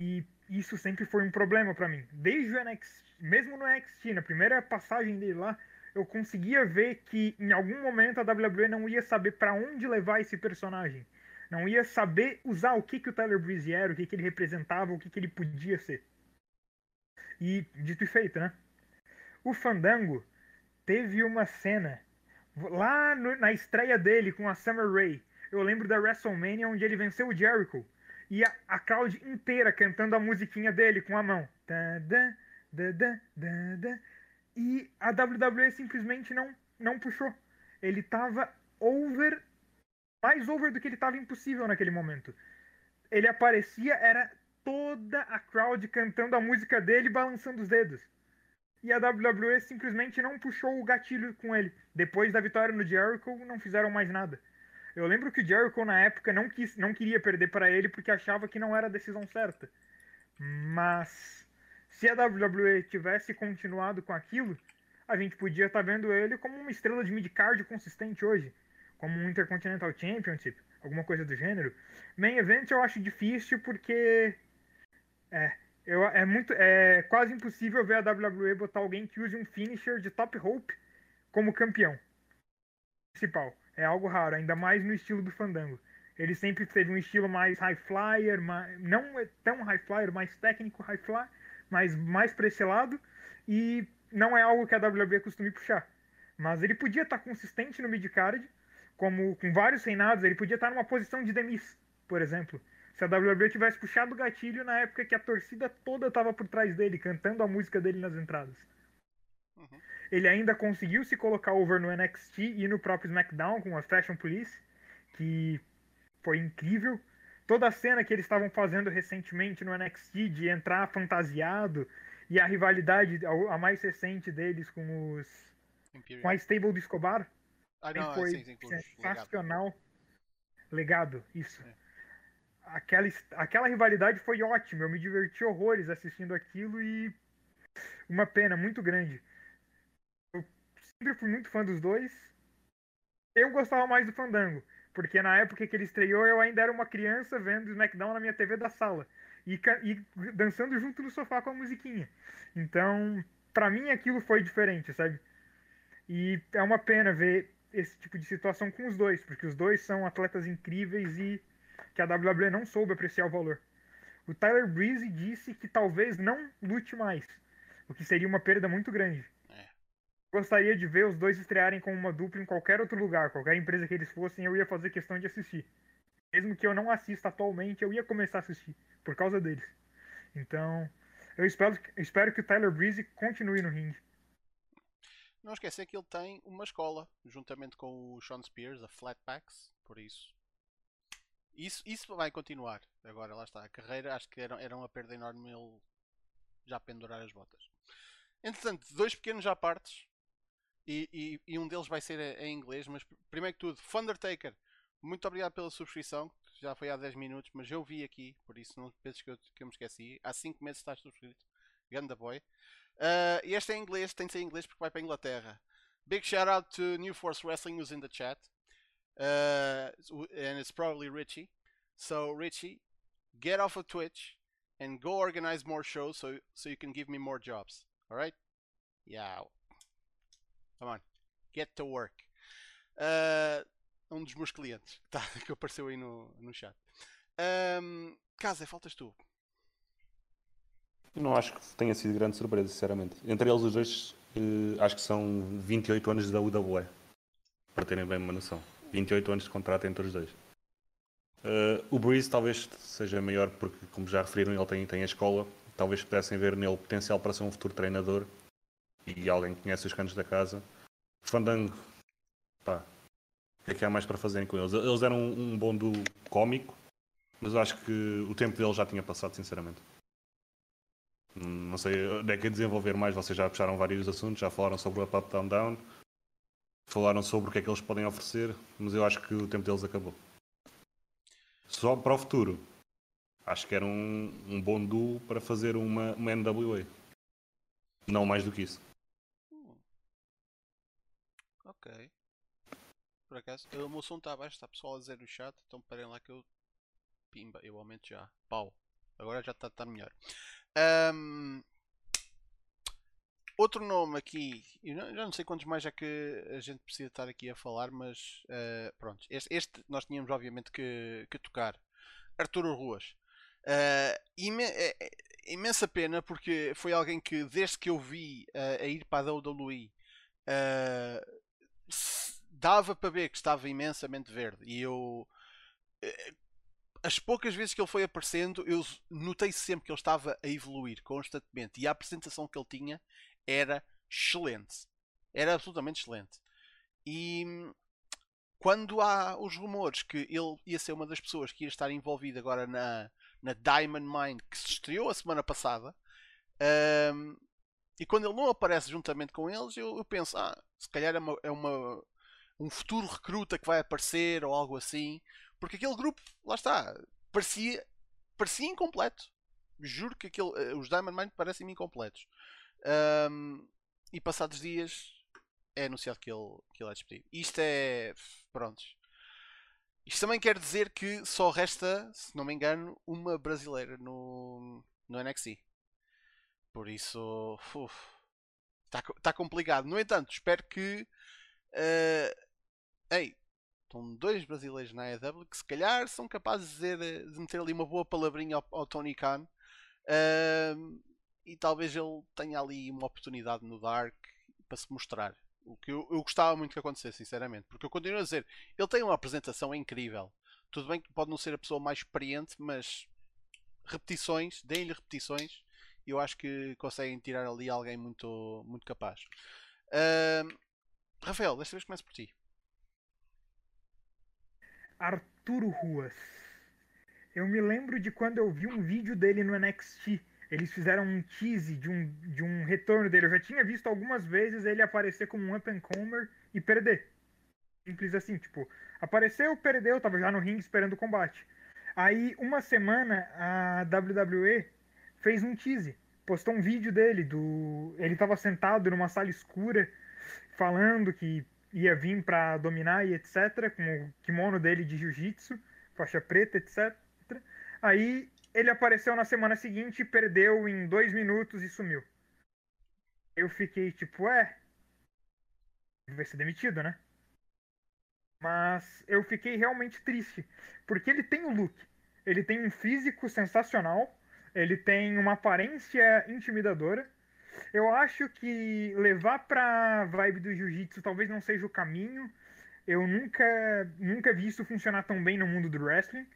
E isso sempre foi um problema para mim. Desde o NXT, mesmo no NXT, na primeira passagem dele lá, eu conseguia ver que em algum momento a WWE não ia saber para onde levar esse personagem. Não ia saber usar o que, que o Tyler Breeze era, o que, que ele representava, o que, que ele podia ser. E dito e feito, né? O Fandango teve uma cena lá no, na estreia dele com a Summer Rae. Eu lembro da WrestleMania onde ele venceu o Jericho. E a, a crowd inteira cantando a musiquinha dele com a mão. Da, da, da, da, da, e a WWE simplesmente não, não puxou. Ele tava over. Mais over do que ele tava impossível naquele momento. Ele aparecia, era toda a crowd cantando a música dele balançando os dedos. E a WWE simplesmente não puxou o gatilho com ele. Depois da vitória no Jericho, não fizeram mais nada. Eu lembro que o Jericho na época não, quis, não queria perder para ele porque achava que não era a decisão certa. Mas se a WWE tivesse continuado com aquilo, a gente podia estar tá vendo ele como uma estrela de midcard consistente hoje, como um Intercontinental Championship, alguma coisa do gênero. Main Event eu acho difícil porque é, eu, é muito é quase impossível ver a WWE botar alguém que use um finisher de top rope como campeão principal. É algo raro, ainda mais no estilo do Fandango. Ele sempre teve um estilo mais high flyer, mais, não tão high flyer, mais técnico high flyer, mas mais para esse lado. E não é algo que a WWE costuma puxar. Mas ele podia estar tá consistente no midcard, como com vários reinados, ele podia estar tá numa posição de demis, por exemplo. Se a WWE tivesse puxado o gatilho na época que a torcida toda estava por trás dele, cantando a música dele nas entradas. Uhum. Ele ainda conseguiu se colocar over no NXT e no próprio SmackDown com a Fashion Police, que foi incrível toda a cena que eles estavam fazendo recentemente no NXT de entrar fantasiado e a rivalidade a mais recente deles com os Imperial. com a stable do Escobar? Ah, não, foi sim, sim, sensacional legado, legado isso. É. aquela aquela rivalidade foi ótima eu me diverti horrores assistindo aquilo e uma pena muito grande. Eu sempre fui muito fã dos dois. Eu gostava mais do Fandango porque na época que ele estreou, eu ainda era uma criança vendo SmackDown na minha TV da sala. E, e dançando junto no sofá com a musiquinha. Então, para mim aquilo foi diferente, sabe? E é uma pena ver esse tipo de situação com os dois, porque os dois são atletas incríveis e que a WWE não soube apreciar o valor. O Tyler Breeze disse que talvez não lute mais, o que seria uma perda muito grande gostaria de ver os dois estrearem como uma dupla em qualquer outro lugar, qualquer empresa que eles fossem, eu ia fazer questão de assistir. Mesmo que eu não assista atualmente, eu ia começar a assistir, por causa deles. Então, eu espero, espero que o Tyler Breeze continue no ringue. Não esquecer que ele tem uma escola, juntamente com o Sean Spears, a Flatbacks, por isso. Isso, isso vai continuar. Agora, lá está. A carreira, acho que era, era uma perda enorme ele já pendurar as botas. Entretanto, dois pequenos à partes e, e, e, um deles vai ser em inglês, mas primeiro que tudo, Thundertaker, muito obrigado pela subscrição, já foi há 10 minutos, mas eu vi aqui, por isso não penses que eu, que eu me esqueci. Há 5 meses estás subscrito, ganda boy. Uh, e este é em inglês, tem de ser em inglês porque vai para a Inglaterra. Big shout out to New Force Wrestling who's in the chat. Uh, and it's probably Richie. So, Richie, get off of Twitch and go organize more shows so, so you can give me more jobs. Alright? Yeah. Come on. Get to work. Uh, um dos meus clientes tá, que apareceu aí no, no chat. Um, Casa, faltas tu. Não acho que tenha sido grande surpresa, sinceramente. Entre eles os dois, uh, acho que são 28 anos da UWE. Para terem bem uma noção. 28 anos de contrato entre os dois. Uh, o Breeze talvez seja maior porque, como já referiram, ele tem, tem a escola. Talvez pudessem ver nele potencial para ser um futuro treinador e alguém que conhece os cantos da casa. Fandango, pá, o que é que há mais para fazerem com eles? Eles eram um, bom do cómico, mas acho que o tempo deles já tinha passado, sinceramente. Não sei onde é que é desenvolver mais, vocês já puxaram vários assuntos, já falaram sobre o Up Up Down Down, falaram sobre o que é que eles podem oferecer, mas eu acho que o tempo deles acabou. Só para o futuro, acho que era um, um bom duo para fazer uma, uma NWA. Não mais do que isso. Ok. Por acaso, o meu som está abaixo, está pessoal a dizer no chat, então parem lá que eu. Pimba, eu aumento já. Pau. Agora já está tá melhor. Ahm, Outro nome aqui, eu não, já não sei quantos mais é que a gente precisa estar aqui a falar, mas eh, pronto. Este, este nós tínhamos obviamente que, que tocar. Arturo Ruas. Eh, imen- é- é- imensa pena porque foi alguém que desde que eu vi eh, a ir para a WWE se- dava para ver que estava imensamente verde. E eu eh, as poucas vezes que ele foi aparecendo eu notei sempre que ele estava a evoluir constantemente. E a apresentação que ele tinha era excelente. Era absolutamente excelente. E hum, quando há os rumores que ele ia ser uma das pessoas que ia estar envolvido agora na, na Diamond Mine que se estreou a semana passada hum, e quando ele não aparece juntamente com eles eu, eu penso, ah, se calhar é, uma, é uma- um futuro recruta que vai aparecer ou algo assim porque aquele grupo, lá está, parecia, parecia incompleto juro que aquele, eh, os Diamond Mine parecem incompletos Hum, e passados dias é anunciado que ele, que ele é despedido. Isto é. Prontos. Isto também quer dizer que só resta, se não me engano, uma brasileira no, no NXT. Por isso. Está tá complicado. No entanto, espero que. eh, ei, estão dois brasileiros na AEW que se calhar são capazes de, dizer, de meter ali uma boa palavrinha ao, ao Tony Khan. E talvez ele tenha ali uma oportunidade no Dark para se mostrar. O que eu, eu gostava muito que acontecesse, sinceramente. Porque eu continuo a dizer, ele tem uma apresentação incrível. Tudo bem que pode não ser a pessoa mais experiente, mas repetições, deem-lhe repetições. E eu acho que conseguem tirar ali alguém muito, muito capaz. Ahm, Rafael, desta vez começo por ti. Arturo Ruas. Eu me lembro de quando eu vi um vídeo dele no NXT. Eles fizeram um tease de um, de um retorno dele. Eu já tinha visto algumas vezes ele aparecer como um up and comer e perder. Simples assim, tipo, apareceu, perdeu, tava já no ringue esperando o combate. Aí, uma semana, a WWE fez um tease. Postou um vídeo dele, do ele tava sentado numa sala escura, falando que ia vir pra dominar e etc, com o kimono dele de jiu-jitsu, faixa preta, etc. Aí ele apareceu na semana seguinte, perdeu em dois minutos e sumiu. Eu fiquei tipo, é. Vai ser demitido, né? Mas eu fiquei realmente triste. Porque ele tem o look. Ele tem um físico sensacional. Ele tem uma aparência intimidadora. Eu acho que levar pra vibe do jiu-jitsu talvez não seja o caminho. Eu nunca, nunca vi isso funcionar tão bem no mundo do wrestling.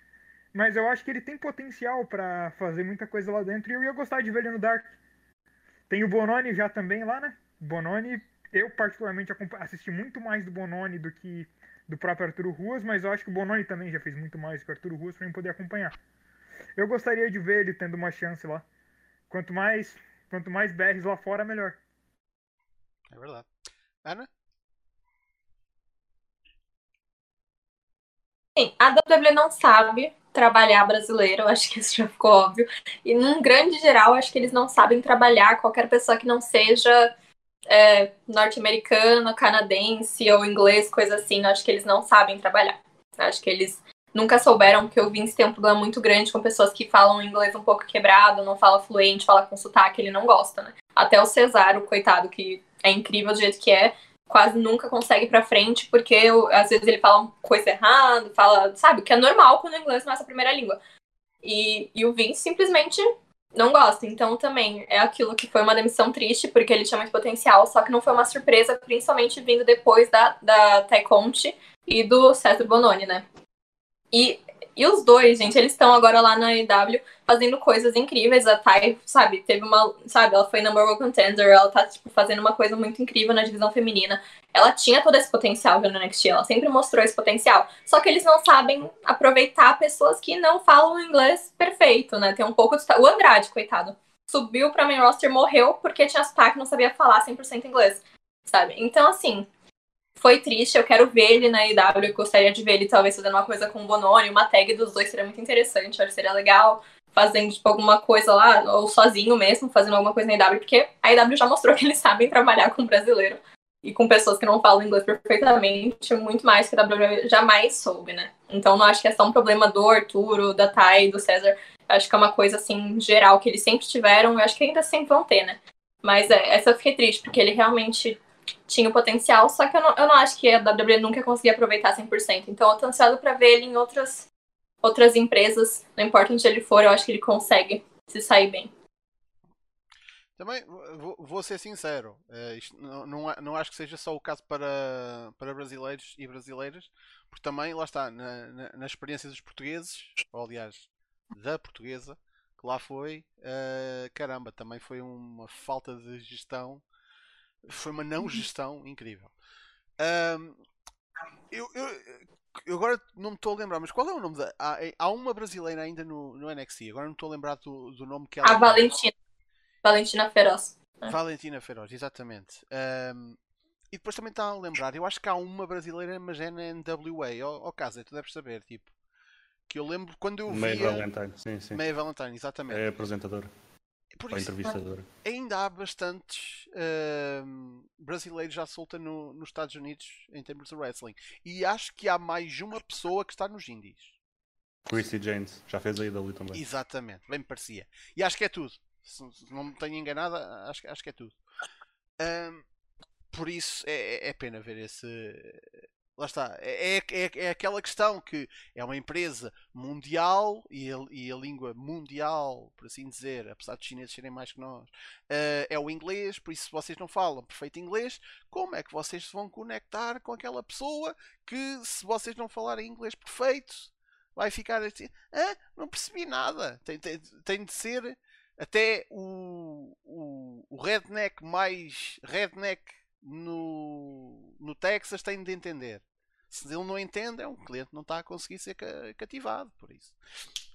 Mas eu acho que ele tem potencial pra fazer muita coisa lá dentro. E eu ia gostar de ver ele no Dark. Tem o Bononi já também lá, né? Bononi, eu particularmente assisti muito mais do Bononi do que do próprio Arturo Ruas, mas eu acho que o Bononi também já fez muito mais que o Arturo Ruas pra mim poder acompanhar. Eu gostaria de ver ele tendo uma chance lá. Quanto mais, quanto mais BRs lá fora, melhor. É verdade. Ana? Sim, a WWE não sabe trabalhar brasileiro, acho que isso já ficou óbvio. E num grande geral, acho que eles não sabem trabalhar qualquer pessoa que não seja é, norte-americano, canadense ou inglês, coisa assim. Eu acho que eles não sabem trabalhar. Acho que eles nunca souberam que o Vince tem um problema muito grande com pessoas que falam inglês um pouco quebrado, não fala fluente, fala com sotaque, ele não gosta, né? Até o Cesaro, coitado, que é incrível do jeito que é, quase nunca consegue ir pra frente, porque eu- às vezes ele fala coisa errada, fala, sabe, que é normal quando o inglês não é a primeira língua. E, e o Vince simplesmente não gosta. Então também é aquilo que foi uma demissão triste, porque ele tinha muito potencial, só que não foi uma surpresa, principalmente vindo depois da, da Ty Conte e do César Bononi, né? E, e os dois, gente, eles estão agora lá na EW fazendo coisas incríveis. A Ty, sabe, teve uma. Sabe, ela foi number one contender, ela tá, tipo, fazendo uma coisa muito incrível na divisão feminina. Ela tinha todo esse potencial no NXT, ela sempre mostrou esse potencial. Só que eles não sabem aproveitar pessoas que não falam inglês perfeito, né? Tem um pouco de. O Andrade, coitado. Subiu pra main roster, morreu porque tinha sotaque não sabia falar 100% inglês, sabe? Então, assim, foi triste. Eu quero ver ele na IW. Eu gostaria de ver ele talvez fazendo uma coisa com o Bononi, uma tag dos dois seria muito interessante. Eu acho que seria legal. fazendo tipo, alguma coisa lá, ou sozinho mesmo, fazendo alguma coisa na IW, porque a IW já mostrou que eles sabem trabalhar com brasileiro e com pessoas que não falam inglês perfeitamente, muito mais que a WWE jamais soube, né? Então não acho que é só um problema do Arturo, da Thay, do César. Acho que é uma coisa assim geral que eles sempre tiveram, e acho que ainda sempre vão ter, né? Mas é, essa eu fiquei triste, porque ele realmente tinha o potencial, só que eu não, eu não acho que a WWE nunca conseguia aproveitar 100%. Então eu tô ansioso pra ver ele em outras, outras empresas, não importa onde ele for, eu acho que ele consegue se sair bem. Também vou, ser sincero, isto não, não, não, acho que seja só o caso para, para brasileiros e brasileiras, porque também, lá está, na, na, na experiência dos portugueses, ou aliás, da portuguesa, que lá foi, uh, caramba, também foi uma falta de gestão, foi uma não gestão incrível. Um, eu, eu, eu, agora não me estou a lembrar, mas qual é o nome da. Há, há uma brasileira ainda no, no NXT, agora não me estou a lembrar do, do nome que ela. A Valentina. Valentina Feroz. É. Valentina Feroz, exatamente. Um, e depois também está a lembrar, eu acho que há uma brasileira, mas é na NWA. Ó oh, casa, tu deves saber, tipo. Que eu lembro quando eu May via... Valentine, sim, sim. May Valentine, exatamente. É apresentadora. Por isso, entrevistadora. ainda há bastantes um, brasileiros já solta no, nos Estados Unidos em termos de wrestling. E acho que há mais uma pessoa que está nos indies. Chrissy James, já fez a IW também. Exatamente, bem me parecia. E acho que é tudo. Se, se não me tenho enganado, acho, acho que é tudo. Um, por isso é, é pena ver esse. Lá está. É, é, é aquela questão que é uma empresa mundial e a, e a língua mundial, por assim dizer, apesar dos chineses serem mais que nós, uh, é o inglês. Por isso, se vocês não falam perfeito inglês, como é que vocês se vão conectar com aquela pessoa que, se vocês não falarem inglês perfeito, vai ficar assim: ah, não percebi nada. Tem, tem, tem de ser até o, o, o redneck mais redneck no, no Texas tem de entender. Se ele não entende, é um cliente que não está a conseguir ser cativado por isso.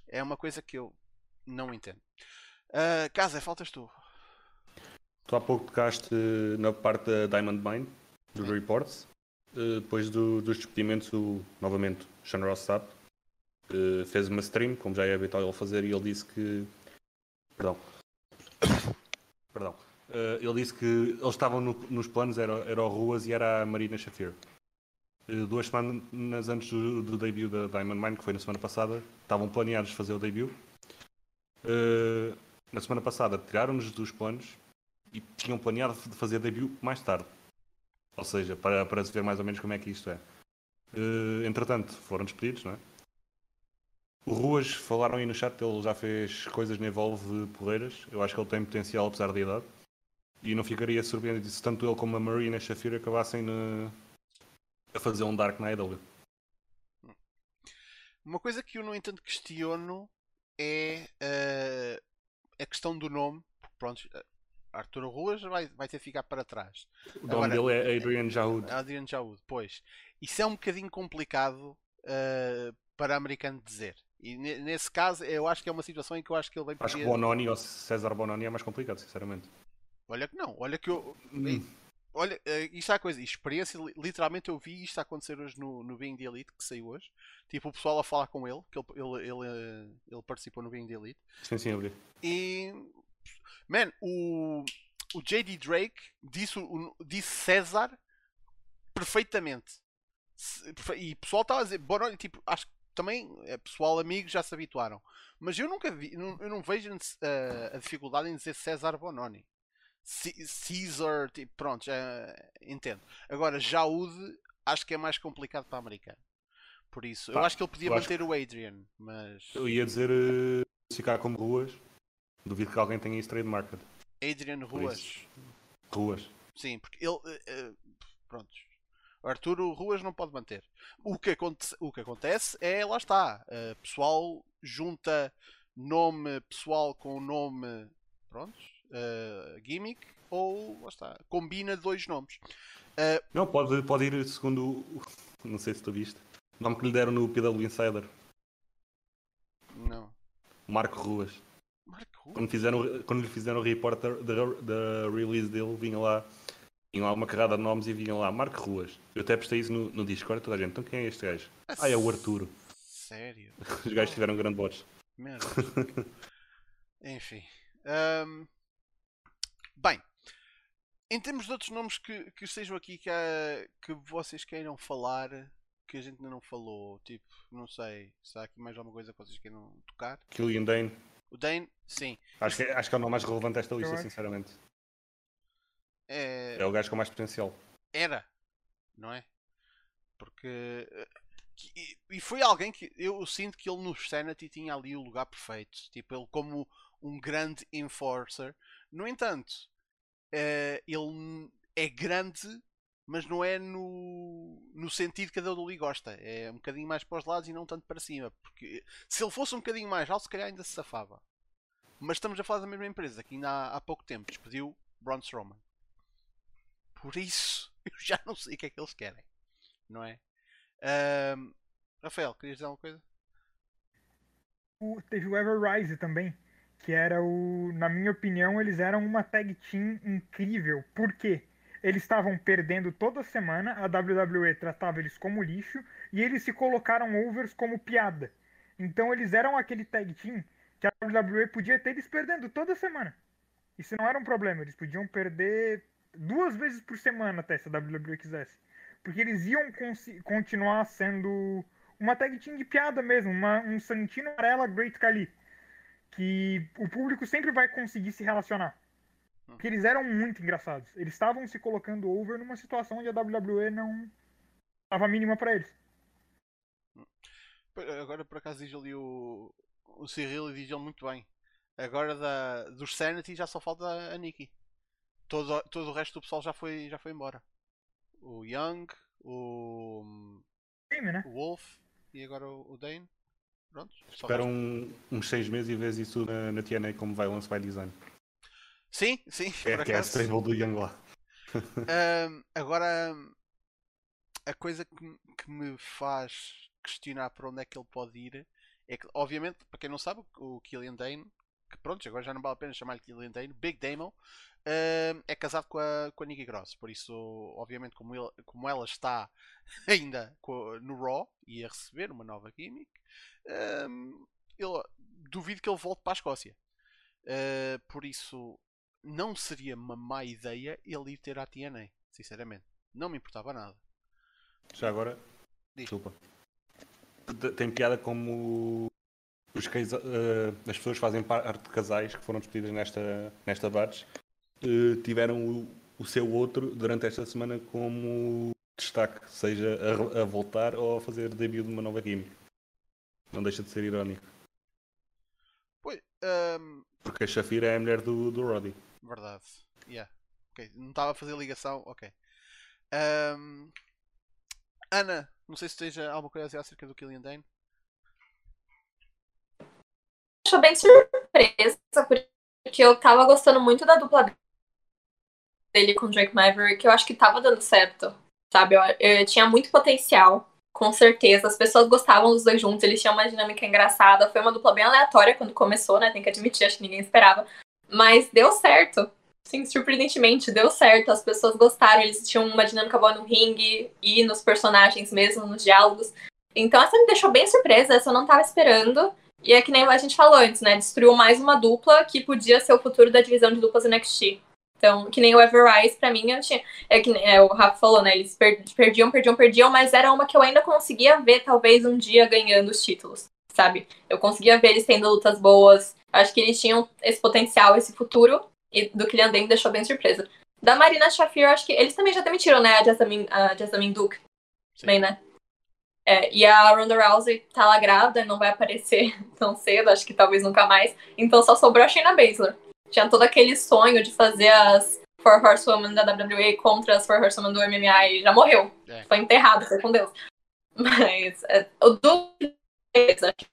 É uma coisa que eu não entendo. Uh, Casa, faltas tu. Tu há pouco tocaste na parte da Diamond Mine, dos reports. Uh, depois do, dos despedimentos, o, novamente, Sean Ross Sapp uh, fez uma stream, como já é habitual ele fazer, e ele disse que Perdão. Perdão. Uh, ele disse que eles estavam no, nos planos, era, era o Ruas e era a Marina Shafir. Uh, duas semanas antes do, do, debut da Diamond Mine, que foi na semana passada, estavam planeados fazer o debut. Uh, na semana passada tiraram-nos dos planos e tinham planeado fazer debut mais tarde. Ou seja, para, para se ver mais ou menos como é que isto é. entretanto, foram despedidos, não é? O Ruas, falaram aí no chat, ele já fez coisas na Evolve porreiras. Eu acho que ele tem potencial, apesar da idade. E não ficaria surpreendido se tanto ele como a Marina Shafir acabassem na... a fazer um Dark na AEW. Uma coisa que eu, no entanto, questiono é uh, a questão do nome. Pronto, Arturo Ruas vai, vai ter que ficar para trás. O nome dele é Adrian Jaud. Adrian Jaud, pois. Isso é um bocadinho complicado uh, para americano dizer. E nesse caso, eu acho que é uma situação em que eu acho que ele vai Acho que Bononi ou César Bononi é mais complicado, sinceramente. Olha que não, olha que eu. Hum. Olha, eh, isto é a coisa, experiência, literalmente eu vi isto acontecer hoje no, no Being the Elite, que saiu hoje. Tipo, o pessoal a falar com ele, que ele, ele, ele, eh, ele participou no Being the Elite. Sim, sim, eu vi. E. Man, o, o JD Drake disse, o, disse César perfeitamente. E o pessoal estava a dizer, Bononi, tipo, acho que também é pessoal amigo já se habituaram. Mas eu nunca vi, eu não vejo uh, a dificuldade em dizer César Bononi. Caesar, tipo, pronto, já entendo. Agora, Jaude, acho que é mais complicado para americano. Por isso, Pá, eu acho que ele podia manter o Adrian, mas. Eu ia dizer uh, ficar como ruas. Duvido que alguém tenha isso trademarked. Adrian Ruas. Ruas. Sim, porque ele. Uh, uh, pronto, Arturo Ruas não pode manter. O que, aconte o que acontece é, lá está, uh, pessoal junta nome pessoal com nome, pronto, uh, gimmick, ou, lá está, combina dois nomes. Uh, não, pode, pode ir segundo, não sei se tu viste, o nome que lhe deram no PW Insider. Não. Marco Ruas. Marco Ruas? Quando, fizeram, quando lhe fizeram o report da release dele, vinha lá tinham lá uma carrada de nomes e vinham lá Marco Ruas. Eu até postei isso no, no Discord toda a gente. Então quem é este gajo? Ah, é o Arturo. Sério? Os gajos tiveram um grande bots. Deus. Enfim. Ahm, Bem, em termos de outros nomes que, que estejam aqui que, há- que vocês queiram falar, que a gente ainda não falou, tipo, não sei, se há aqui mais alguma coisa que vocês queiram tocar. Killian Dane. O Dane, sim. Acho que, é- acho que é o nome mais relevante desta lista, sinceramente. É, É o gajo com mais potencial. era, não é? Porque. eh, E foi alguém que eu sinto que ele no Sanity tinha ali o lugar perfeito. Tipo, ele como um grande enforcer. No entanto, eh, ele é grande, mas não é no, no sentido que a WWE gosta. É um bocadinho mais para os lados e não tanto para cima. Porque se ele fosse um bocadinho mais alto, se calhar ainda se safava. Mas estamos a falar da mesma empresa que ainda há, há pouco tempo despediu Braun Strowman. Por isso, eu já não sei o que é que eles querem. Não é? Ahm, Rafael, querias dizer alguma coisa? O- teve o Ever Rise também, que era o, na minha opinião, eles eram uma tag team incrível. Por quê? Eles estavam perdendo toda semana, a WWE tratava eles como lixo e eles se colocaram overs como piada. Então eles eram aquele tag team que a WWE podia ter eles perdendo toda semana. Isso não era um problema, eles podiam perder duas vezes por semana até se a WWE quisesse. Porque eles iam continuar sendo uma tag team de piada mesmo, uma, um Santino Varela Great Khali. Que o público sempre vai conseguir se relacionar. Porque eles eram muito engraçados. Eles estavam se colocando over numa situação onde a WWE não estava mínima pra eles. Agora por acaso diz ali o, o Cyril e diz ele muito bem. Agora da, dos Sanity já só falta a Nikki. Todo, todo o resto do pessoal já foi, já foi embora. O Young, o, Time, né? o Wolf e agora o, o Dane. Pronto. Espera um- uns 6 meses e vês isso na, na TNA como Violence by Design. Sim, sim. É que é a stable do Young lá. Ahm, agora, a coisa que, me- que me faz questionar para onde é que ele pode ir é que, obviamente, para quem não sabe, o Killian Dane, que pronto, agora já não vale a pena chamar-lhe Killian Dane, Big Damon, ahm, é casado com a, com a Nikki Cross. Por isso, obviamente, como, ele- como ela está ainda no Raw e a receber uma nova gimmick, ahm, eu duvido que ele volte para a Escócia. Ah, por isso, não seria uma má ideia ele ir ter a TNA, sinceramente. Não me importava nada. Já agora, Diz. desculpa. Tem piada como os casa- eh, as pessoas que fazem parte de casais que foram despedidas nesta, nesta batch eh, tiveram o, o seu outro durante esta semana como destaque, seja a, a voltar ou a fazer debut de uma nova gimmick. Não deixa de ser irónico. Pois, ahm, Porque a Shafira é a mulher do, do Roddy. verdade. Yeah. Ok, Não estava a fazer ligação. Ok. Ahm, Ana, não sei se tens alguma coisa a dizer acerca do Killian Dane. Estou bem surpresa, porque eu tava gostando muito da dupla dele com o Drake Maverick, eu acho que tava dando certo, sabe? Eu, eu tinha muito potencial, com certeza. As pessoas gostavam dos dois juntos, eles tinham uma dinâmica engraçada. Foi uma dupla bem aleatória quando começou, né? Tem que admitir, acho que ninguém esperava. Mas deu certo. Sim, surpreendentemente, deu certo. As pessoas gostaram, eles tinham uma dinâmica boa no ringue e nos personagens mesmo, nos diálogos. Então essa me deixou bem surpresa, essa eu não tava esperando. E é que nem a gente falou antes, né? Destruiu mais uma dupla que podia ser o futuro da divisão de duplas NXT. Então, que nem o Everrise, pra mim, eu tinha. É que é, o Rafa falou, né? Eles per- perdiam, perdiam, perdiam, mas era uma que eu ainda conseguia ver, talvez, um dia ganhando os títulos, sabe? Eu conseguia ver eles tendo lutas boas. Acho que eles tinham esse potencial, esse futuro. E do Killian Dane me deixou bem surpresa. Da Marina Shafir, eu acho que eles também já demitiram, né? A Jasmine, a Jasmine Duke. Sim. Bem, né? É, e a Ronda Rousey tá lá grávida, não vai aparecer tão cedo, acho que talvez nunca mais. Então só sobrou a Shayna Baszler. Tinha todo aquele sonho de fazer as Four Horsewomen da WWE contra as Four Horsewomen do MMA e já morreu. É. Foi enterrado, foi com Deus. Mas é, o do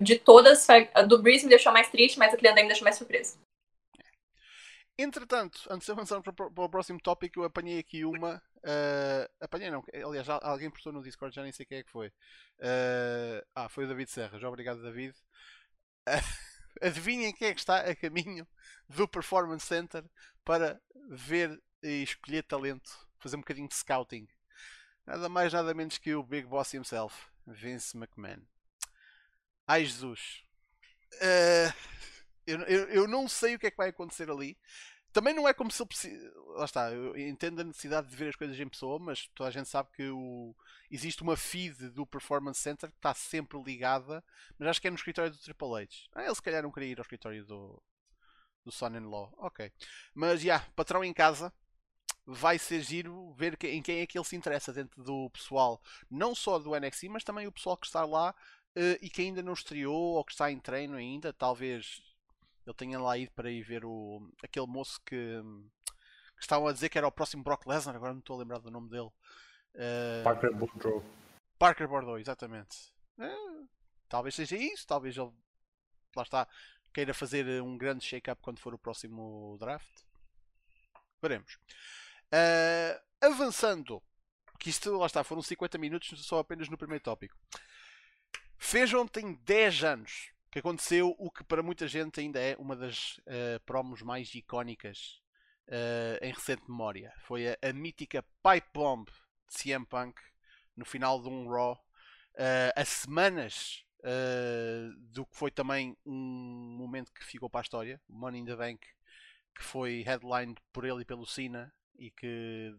de todas, do Breeze me deixou mais triste, mas a Killian Dane me deixou mais surpresa. Entretanto, antes de avançarmos para, o- para o próximo tópico, eu apanhei aqui uma. eh, apanhei não, aliás, alguém postou no Discord, já nem sei quem é que foi. Eh, ah, foi o David Serra, já obrigado, David. adivinhem quem é que está a caminho do Performance Center para ver e escolher talento, fazer um bocadinho de scouting. Nada mais, nada menos que o Big Boss himself, Vince McMahon. Ai Jesus. Uh, eu, eu, eu, não sei o que é que vai acontecer ali. Também não é como se ele precisa. Lá está, eu entendo a necessidade de ver as coisas em pessoa, mas toda a gente sabe que o... existe uma feed do Performance Center que está sempre ligada, mas acho que é no escritório do Triple H. Ah, ele se calhar não queria ir ao escritório do, do Son-in-Law. Ok. Mas já, yeah, patrão em casa, vai ser giro ver em quem é que ele se interessa dentro do pessoal, não só do NXT, mas também o pessoal que está lá uh, e que ainda não estreou ou que está em treino ainda. Talvez ele tenha lá ido para ir ver o, aquele moço que, que estavam a dizer que era o próximo Brock Lesnar, agora não estou a lembrar do nome dele. Uh, Parker Bordeaux. Parker Bordeaux, exatamente. Uh, talvez seja isso, talvez ele lá está, queira fazer um grande shake-up quando for o próximo draft. Veremos. Uh, avançando, que isto lá está, foram 50 minutos só apenas no primeiro tópico. Fez ontem 10 anos que aconteceu o que para muita gente ainda é uma das uh, promos mais icónicas uh, em recente memória. Foi a, a, mítica Pipe Bomb de CM Punk no final de um Raw. Uh, a semanas do que foi também um momento que ficou para a história, Money in the Bank, que foi headlined por ele e pelo Cena e que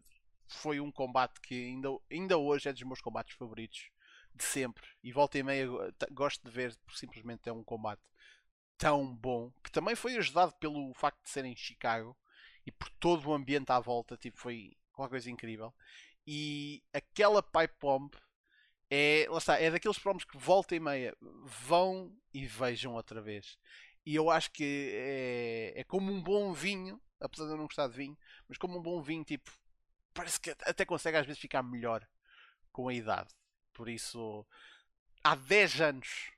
foi um combate que ainda, ainda hoje é dos meus combates favoritos de sempre. E volta e meia gosto de ver porque simplesmente é um combate tão bom que também foi ajudado pelo facto de ser em Chicago e por todo o ambiente à volta. Tipo, foi uma coisa incrível. E aquela pipe bomb é, lá está, é daqueles promos que volta e meia vão e vejam outra vez. E eu acho que é, é como um bom vinho apesar de eu não gostar de vinho, mas como um bom vinho, tipo, parece que até consegue às vezes ficar melhor com a idade. Por isso, há 10 anos,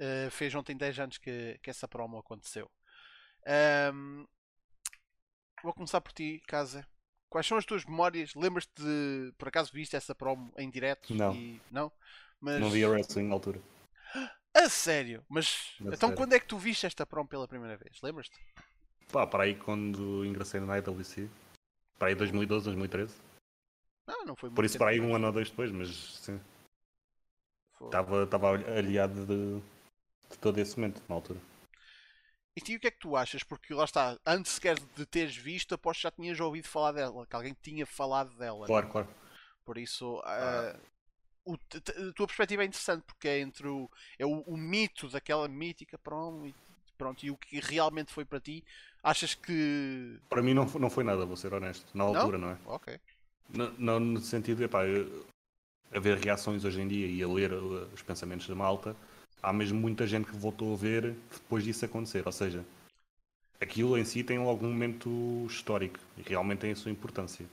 uh, fez ontem 10 anos que, que essa promo aconteceu. Um, vou começar por ti, Casa. Quais são as tuas memórias? Lembras-te de, por acaso, viste essa promo em direto? Não. E... Não? Mas... Não vi a wrestling na altura. A sério? Mas a então sério. quando é que tu viste esta promo pela primeira vez? Lembras-te? Pá, para aí quando ingressei na IWC. Para aí 2012, 2013. Não, não foi muito Por isso para aí um ano ou dois depois, mas sim. Estava, estava aliado de, de todo esse momento, na altura. E o que é que tu achas? Porque lá está, antes sequer de teres visto, aposto que já tinhas ouvido falar dela, que alguém tinha falado dela. Claro, não? claro. Por isso, ah. uh, o, a tua perspectiva é interessante, porque é entre o, é o, o mito daquela mítica pronto, e, pronto, e o que realmente foi para ti, Achas que. Para mim não, não foi nada, vou ser honesto. Na altura, não, não é? Ok. Não, não no sentido, epá, a ver reações hoje em dia e a ler uh, os pensamentos da malta, há mesmo muita gente que voltou a ver depois disso acontecer. Ou seja, aquilo em si tem algum momento histórico e realmente tem a sua importância.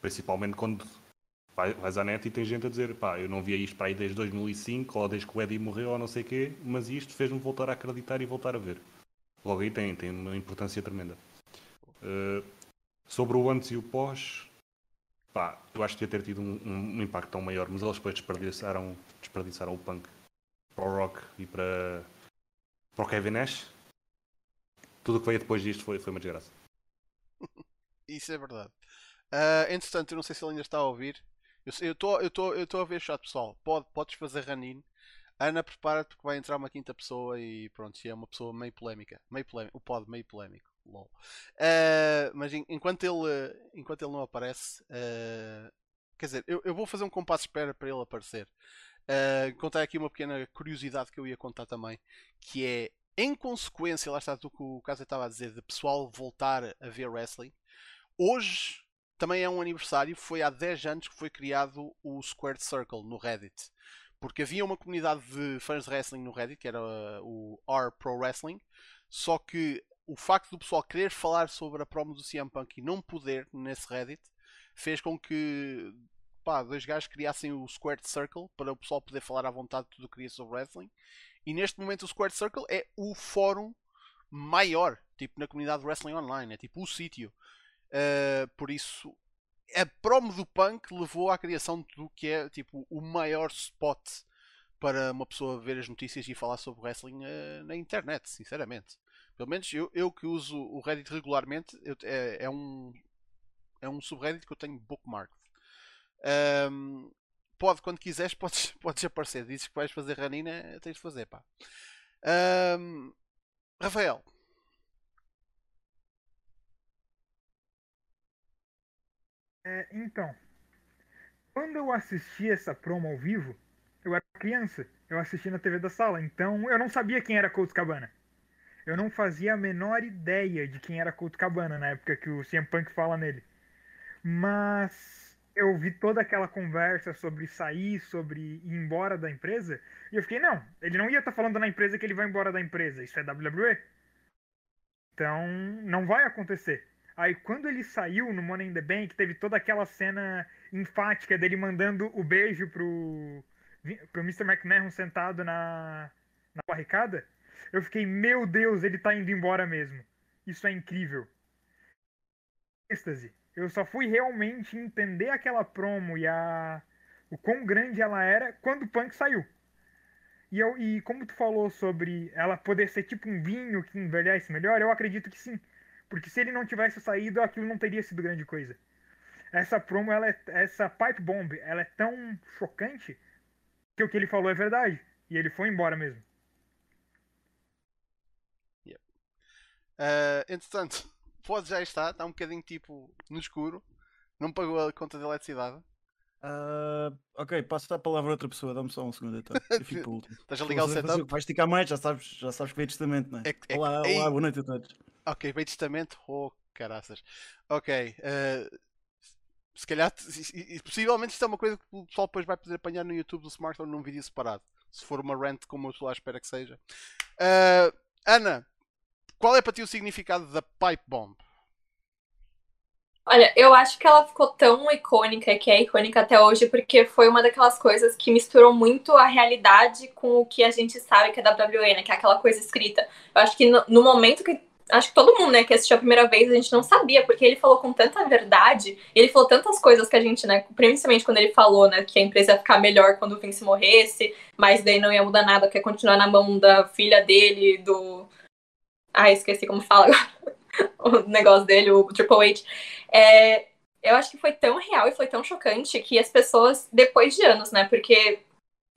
Principalmente quando vais à net e tem gente a dizer pá, eu não via isto para aí desde 2005 ou desde que o Eddie morreu ou não sei o quê, mas isto fez-me voltar a acreditar e voltar a ver. Logo aí tem, tem uma importância tremenda. Uh, sobre o antes e o pós, pá, eu acho que ia ter tido um, um, impacto tão maior, mas eles depois desperdiçaram, desperdiçaram o punk para o rock e para, para o Kevin Nash. Tudo o que veio depois disto foi, foi uma desgraça. Isso é verdade. Uh, entretanto, eu não sei se ele ainda está a ouvir. Eu estou eu eu eu a ver chat, pessoal. Pode, podes fazer Ranin. Ana, prepara-te porque vai entrar uma quinta pessoa e pronto, é uma pessoa meio polémica. Meio polémico, o pod meio polémico. Lol. Uh, mas enquanto ele, enquanto ele não aparece, uh, quer dizer, eu, eu, vou fazer um compasso de espera para ele aparecer. Uh, contar aqui uma pequena curiosidade que eu ia contar também, que é em consequência, lá está do que o Casa estava a dizer, de pessoal voltar a ver wrestling. Hoje também é um aniversário, foi há 10 anos que foi criado o Squared Circle no Reddit. Porque havia uma comunidade de fãs de wrestling no Reddit, que era o R Pro Wrestling, só que o facto do pessoal querer falar sobre a promo do CM Punk e não poder nesse Reddit fez com que pá, dois gajos criassem o Squared Circle para o pessoal poder falar à vontade tudo o que queria sobre wrestling. E neste momento o Squared Circle é o fórum maior, tipo na comunidade de wrestling online, é tipo o sítio. Uh, por isso a promo do Punk levou à criação do que é tipo o maior spot para uma pessoa ver as notícias e falar sobre wrestling uh, na internet, sinceramente. Pelo menos eu, eu que uso o Reddit regularmente, eu, é, é, um, é um subreddit que eu tenho bookmarked. Um, pode, quando quiseres, podes, podes aparecer. Dizes que vais fazer ranina, tens de fazer, pá. Ahm, Rafael, É, então, quando eu assisti essa promo ao vivo, eu era criança. Eu assisti na TV da sala, então eu não sabia quem era Colt Cabana. Eu não fazia a menor ideia de quem era Colt Cabana na época que o CM Punk fala nele. Mas eu vi toda aquela conversa sobre sair, sobre ir embora da empresa, e eu fiquei, não, ele não ia estar falando na empresa que ele vai embora da empresa, isso é WWE. Então, não vai acontecer. Aí quando ele saiu no Money in the Bank, teve toda aquela cena enfática dele mandando o beijo pro, pro Mr. McMahon sentado na, na barricada. Eu fiquei, meu Deus, ele tá indo embora mesmo. Isso é incrível. Êxtase. Eu só fui realmente entender aquela promo e a o quão grande ela era quando o Punk saiu. E, eu, e como tu falou sobre ela poder ser tipo um vinho que envelhece melhor, eu acredito que sim. Porque se ele não tivesse saído, aquilo não teria sido grande coisa. Essa promo, ela é, essa pipe bomb, ela é tão chocante que o que ele falou é verdade. E ele foi embora mesmo. Ah, entretanto, pode já estar, está um bocadinho tipo no escuro, não pagou a conta de eletricidade. Ah, ok, passo a palavra a outra pessoa, dá-me só um segundo então. Eu fico último. Estás a ligar o setup? Vai esticar mais, já sabes, já sabes que veio testamento, não é? É é olá, ei. olá, boa noite a todos. Ok, bem testamento. Oh, caraças. Ok. eh, se calhar, e- e- possivelmente isto é uma coisa que o pessoal depois vai poder apanhar no YouTube do Smartphone num vídeo separado. Se for uma rant como eu estou à espera que seja. Eh, Ana, qual é para ti o significado da Pipe Bomb? Olha, eu acho que ela ficou tão icônica que é icônica até hoje porque foi uma daquelas coisas que misturou muito a realidade com o que a gente sabe que é WWE, né? Que é aquela coisa escrita. Eu acho que no, no momento que. Acho que todo mundo, né, que assistiu a primeira vez, a gente não sabia, porque ele falou com tanta verdade, ele falou tantas coisas que a gente, né, principalmente quando ele falou, né, que a empresa ia ficar melhor quando o Vince morresse, mas daí não ia mudar nada, que ia continuar na mão da filha dele, do. Ah, esqueci como fala agora. o negócio dele, o Triple H. É, eu acho que foi tão real e foi tão chocante que as pessoas, depois de anos, né? Porque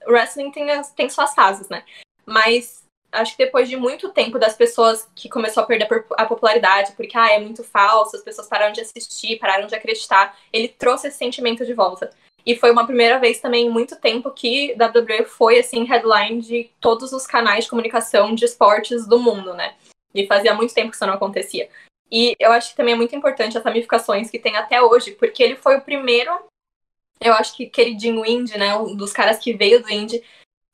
o wrestling tem, as- tem suas fases, né? Mas acho que depois de muito tempo das pessoas que começou a perder a popularidade, porque ah, é muito falso, as pessoas pararam de assistir, pararam de acreditar, ele trouxe esse sentimento de volta. E foi uma primeira vez também em muito tempo que WWE foi assim headline de todos os canais de comunicação de esportes do mundo, né? E fazia muito tempo que isso não acontecia. E eu acho que também é muito importante as ramificações que tem até hoje, porque ele foi o primeiro, eu acho que queridinho indie, né? Um dos caras que veio do indie,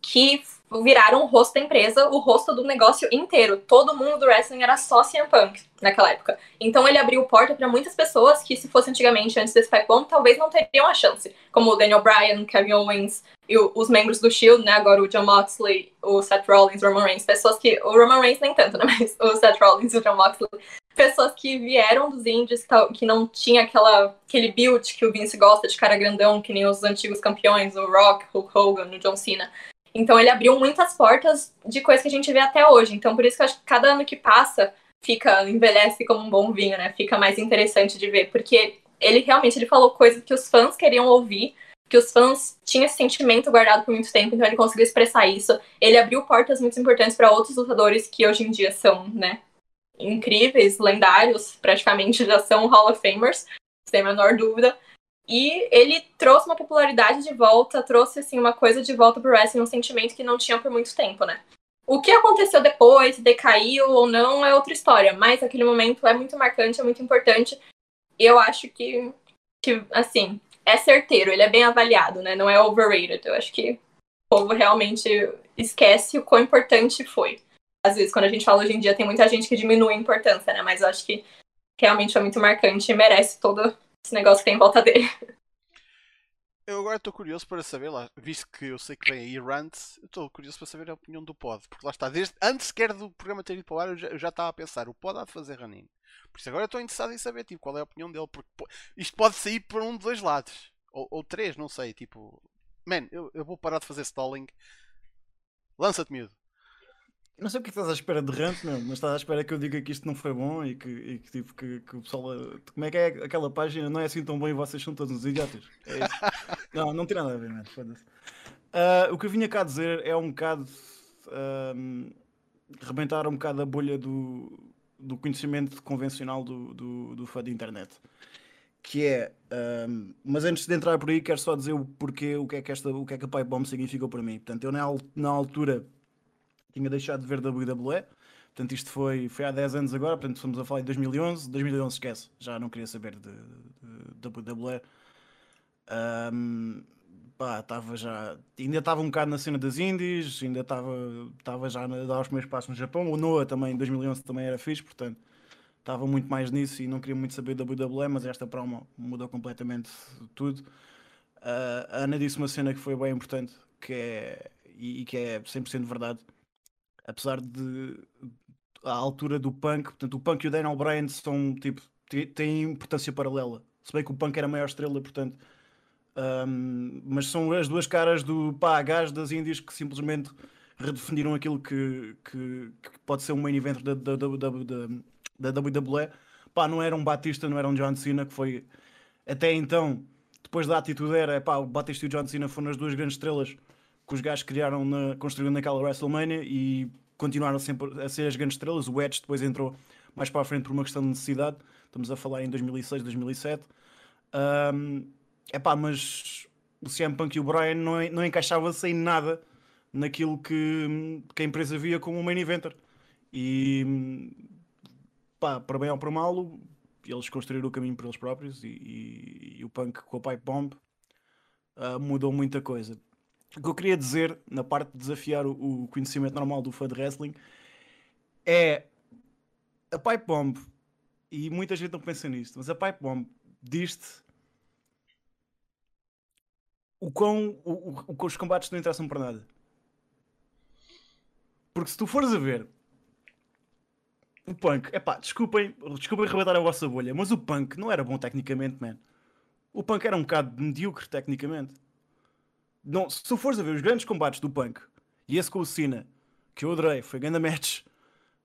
que viraram o rosto da empresa, o rosto do negócio inteiro. Todo mundo do wrestling era só CM Punk naquela época. Então ele abriu porta para muitas pessoas que, se fosse antigamente, antes desse Pipe Bomb, talvez não teriam a chance. Como o Daniel Bryan, Kevin Owens e o- os membros do Shield, né? Agora o John Moxley, o Seth Rollins, o Roman Reigns. Pessoas que. O Roman Reigns nem tanto, né? Mas o Seth Rollins e o John Moxley pessoas que vieram dos indies, que não tinha aquela, aquele build que o Vince gosta de cara grandão, que nem os antigos campeões, o Rock, Hulk Hogan, o John Cena. Então ele abriu muitas portas de coisas que a gente vê até hoje. Então por isso que eu acho que cada ano que passa fica envelhece como um bom vinho, né? Fica mais interessante de ver, porque ele realmente ele falou coisas que os fãs queriam ouvir, que os fãs tinham esse sentimento guardado por muito tempo, então ele conseguiu expressar isso. Ele abriu portas muito importantes para outros lutadores que hoje em dia são, né, incríveis, lendários, praticamente já são Hall of Famers, sem a menor dúvida. E ele trouxe uma popularidade de volta, trouxe assim uma coisa de volta pro wrestling, um sentimento que não tinha por muito tempo, né? O que aconteceu depois, decaiu ou não, é outra história, mas aquele momento é muito marcante, é muito importante. Eu acho que, que assim, é certeiro, ele é bem avaliado, né? Não é overrated. Eu acho que o povo realmente esquece o quão importante foi às vezes, quando a gente fala hoje em dia, tem muita gente que diminui a importância, né? Mas eu acho que realmente é muito marcante e merece todo esse negócio que tem em volta dele. Eu agora estou curioso para saber, lá, visto que eu sei que vem aí rants, eu estou curioso para saber a opinião do pod. Porque lá está, desde, antes sequer do programa ter ido para o ar, eu já, eu já estava a pensar, o pod há de fazer running. Por isso agora estou interessado em saber tipo, qual é a opinião dele. Porque po- isto pode sair por um de dois lados. Ou, ou três, não sei. Tipo, man, eu, eu vou parar de fazer stalling. Lança-te, miúdo. Não sei o que estás à espera de rant, meu, mas estás à espera que eu diga que isto não foi bom e que, e que, tipo, que, que o pessoal. Como é que é aquela página? Não é assim tão bom e vocês são todos uns idiotas. É isso. não, não tem nada a ver, mano. Foda-se. Ah, o que eu vinha cá dizer é um bocado. ahm, rebentar um bocado a bolha do, do conhecimento convencional do, do, do fã de internet. Que é, um, mas antes de entrar por aí, quero só dizer o porquê, o que é que, esta, o que, é que a Pipe Bomb significou para mim. Portanto, eu na, na altura tinha deixado de ver WWE, portanto, isto foi, foi há 10 anos agora, portanto, estamos a falar em 2011. 2011, esquece, já não queria saber de, de, de WWE. Um, pá, estava já. Ainda estava um bocado na cena das indies, ainda estava já a dar os primeiros passos no Japão. O Noah também, em 2011, também era fixe, portanto, estava muito mais nisso e não queria muito saber da WWE, mas esta promo mudou completamente tudo. Uh, a Ana disse uma cena que foi bem importante que é, e, e que é 100% verdade. Apesar de a altura do punk, portanto, o punk e o Daniel Bryan são tipo, têm importância paralela. Se bem que o punk era a maior estrela, portanto, um, mas são as duas caras do pá, gás das Índias que simplesmente redefiniram aquilo que, que, que pode ser um main event da, da, da, da, WWE. Pá, não era um Batista, não era um John Cena, que foi até então, depois da atitude era pá, o Batista e o John Cena foram as duas grandes estrelas que os gajos criaram, na, construíram naquela WrestleMania e continuaram sempre a ser as grandes estrelas. O Edge depois entrou mais para a frente por uma questão de necessidade. Estamos a falar em 2006, 2007. Um, Epá, mas o CM Punk e o Brian não, não encaixava-se em nada naquilo que, que a empresa via como um main eventer. E pá, para bem ou para mal, eles construíram o caminho para eles próprios e, e, e o Punk com a Pipe Bomb uh, mudou muita coisa. O que eu queria dizer, na parte de desafiar o, conhecimento normal do fã de wrestling, é a Pipe Bomb, e muita gente não pensa nisto, mas a Pipe Bomb diz-te o quão o, o, os combates não interessam para nada. Porque se tu fores a ver o Punk, é pá, desculpem, desculpem arrebentar a vossa bolha, mas o Punk não era bom tecnicamente, man. O Punk era um bocado medíocre tecnicamente. Não, se tu fores a ver os grandes combates do Punk e esse com o Cena, que eu adorei, foi grande match.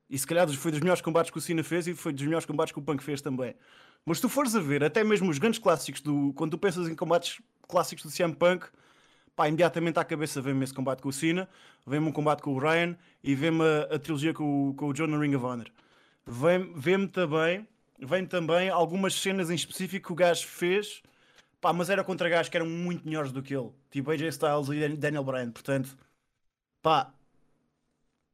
E se calhar foi dos melhores combates que o Cena fez e foi dos melhores combates que o Punk fez também. Mas se tu fores a ver até mesmo os grandes clássicos do. Quando tu pensas em combates clássicos do CM Punk, pá, imediatamente à cabeça vem-me esse combate com o Cena, vem-me um combate com o Ryan e vem-me a, a, trilogia com o, com o John Ring of Honor. Vem-me também, vem também algumas cenas em específico que o gajo fez, pá, mas era contra gajos que eram muito melhores do que ele, tipo AJ Styles e Daniel Bryan, portanto, pá,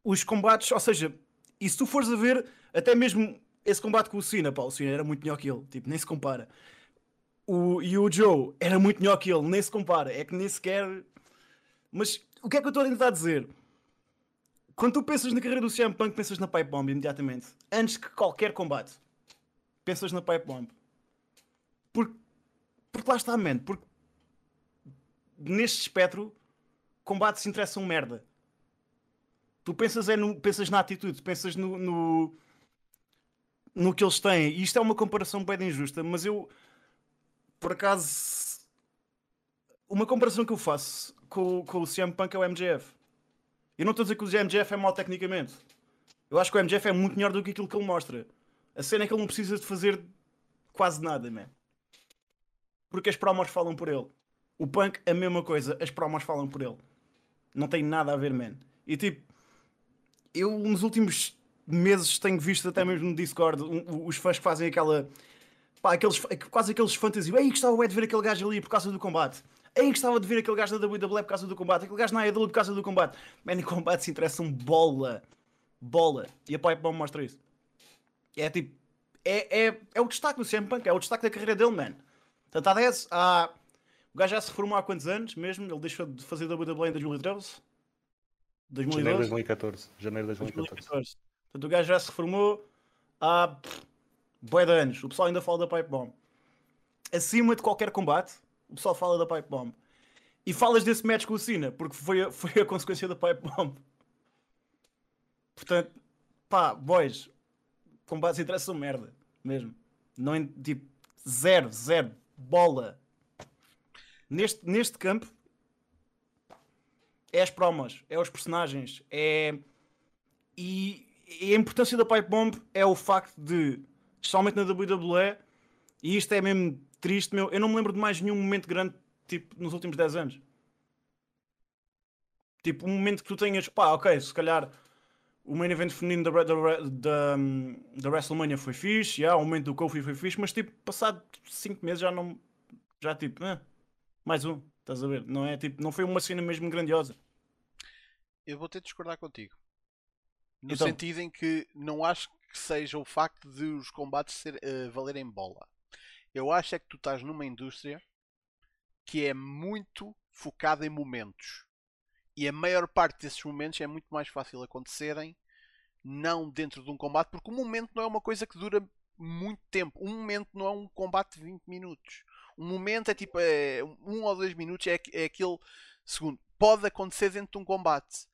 os combates, ou seja, e se tu fores a ver, até mesmo esse combate com o Cena, pá, o Cena era muito melhor que ele, tipo, nem se compara. O, e o Joe era muito melhor que ele, nem se compara. É que nem sequer. Mas o que é que eu estou a tentar dizer? Quando tu pensas na carreira do CM Punk, pensas na Pipe Bomb imediatamente. Antes que qualquer combate. Pensas na Pipe Bomb. Porque, lá está, man. Porque neste espectro, combates interessam merda. Tu pensas, é no, pensas na atitude, pensas no, no, no que eles têm. E isto é uma comparação bem injusta, mas eu por acaso, uma comparação que eu faço com, com o CM Punk é o MJF. Eu não estou a dizer que o MJF é mau tecnicamente. Eu acho que o MJF é muito melhor do que aquilo que ele mostra. A cena é que ele não precisa de fazer quase nada, man. Porque as promos falam por ele. O Punk, a mesma coisa. As promos falam por ele. Não tem nada a ver, man. E tipo, eu nos últimos meses tenho visto até mesmo no Discord um, os fãs que fazem aquela Pá, aqueles, quase aqueles fantasias. Ei, gostava de ver aquele gajo ali por causa do combate. Ei, gostava de ver aquele gajo da WWE por causa do combate. Aquele gajo na AEW por causa do combate. Man, em combate se interessam bola. Bola. E a Pipe Bomb mostra isso. É tipo. É, é, é o destaque do CM Punk. É o destaque da carreira dele, man. Portanto, há 10. Há... O gajo já se reformou há quantos anos mesmo? Ele deixou de fazer WWE em 2013? 2012? Janeiro de 2014. Janeiro de 2014. 2014. Portanto, o gajo já se reformou há Boé de anos, o pessoal ainda fala da Pipe Bomb. Acima de qualquer combate, o pessoal fala da Pipe Bomb. E falas desse match com o Cena, porque foi a, foi a consequência da Pipe Bomb. Portanto, pá, boys, combates interessam merda, mesmo. Não, tipo, zero, zero, bola. Neste, neste campo, é as promos, é os personagens, é. E, e a importância da Pipe Bomb é o facto de especialmente na WWE, e isto é mesmo triste, meu. Eu não me lembro de mais nenhum momento grande, tipo, nos últimos 10 anos. Tipo, um momento que tu tenhas, pá, ok, se calhar o main event feminino da, da, da, da WrestleMania foi fixe, yeah, o momento do Kofi foi fixe, mas tipo, passado 5 meses já não. Já tipo, eh, mais um, estás a ver? Não é tipo, não foi uma cena mesmo grandiosa. Eu vou ter de discordar contigo. No Então. sentido em que não acho que seja o facto de os combates ser, eh, valerem bola. Eu acho é que tu estás numa indústria que é muito focada em momentos. E a maior parte desses momentos é muito mais fácil acontecerem não dentro de um combate, porque o momento não é uma coisa que dura muito tempo. Um momento não é um combate de 20 minutos. Um momento é tipo é, um ou dois minutos, é, é aquele segundo. Pode acontecer dentro de um combate.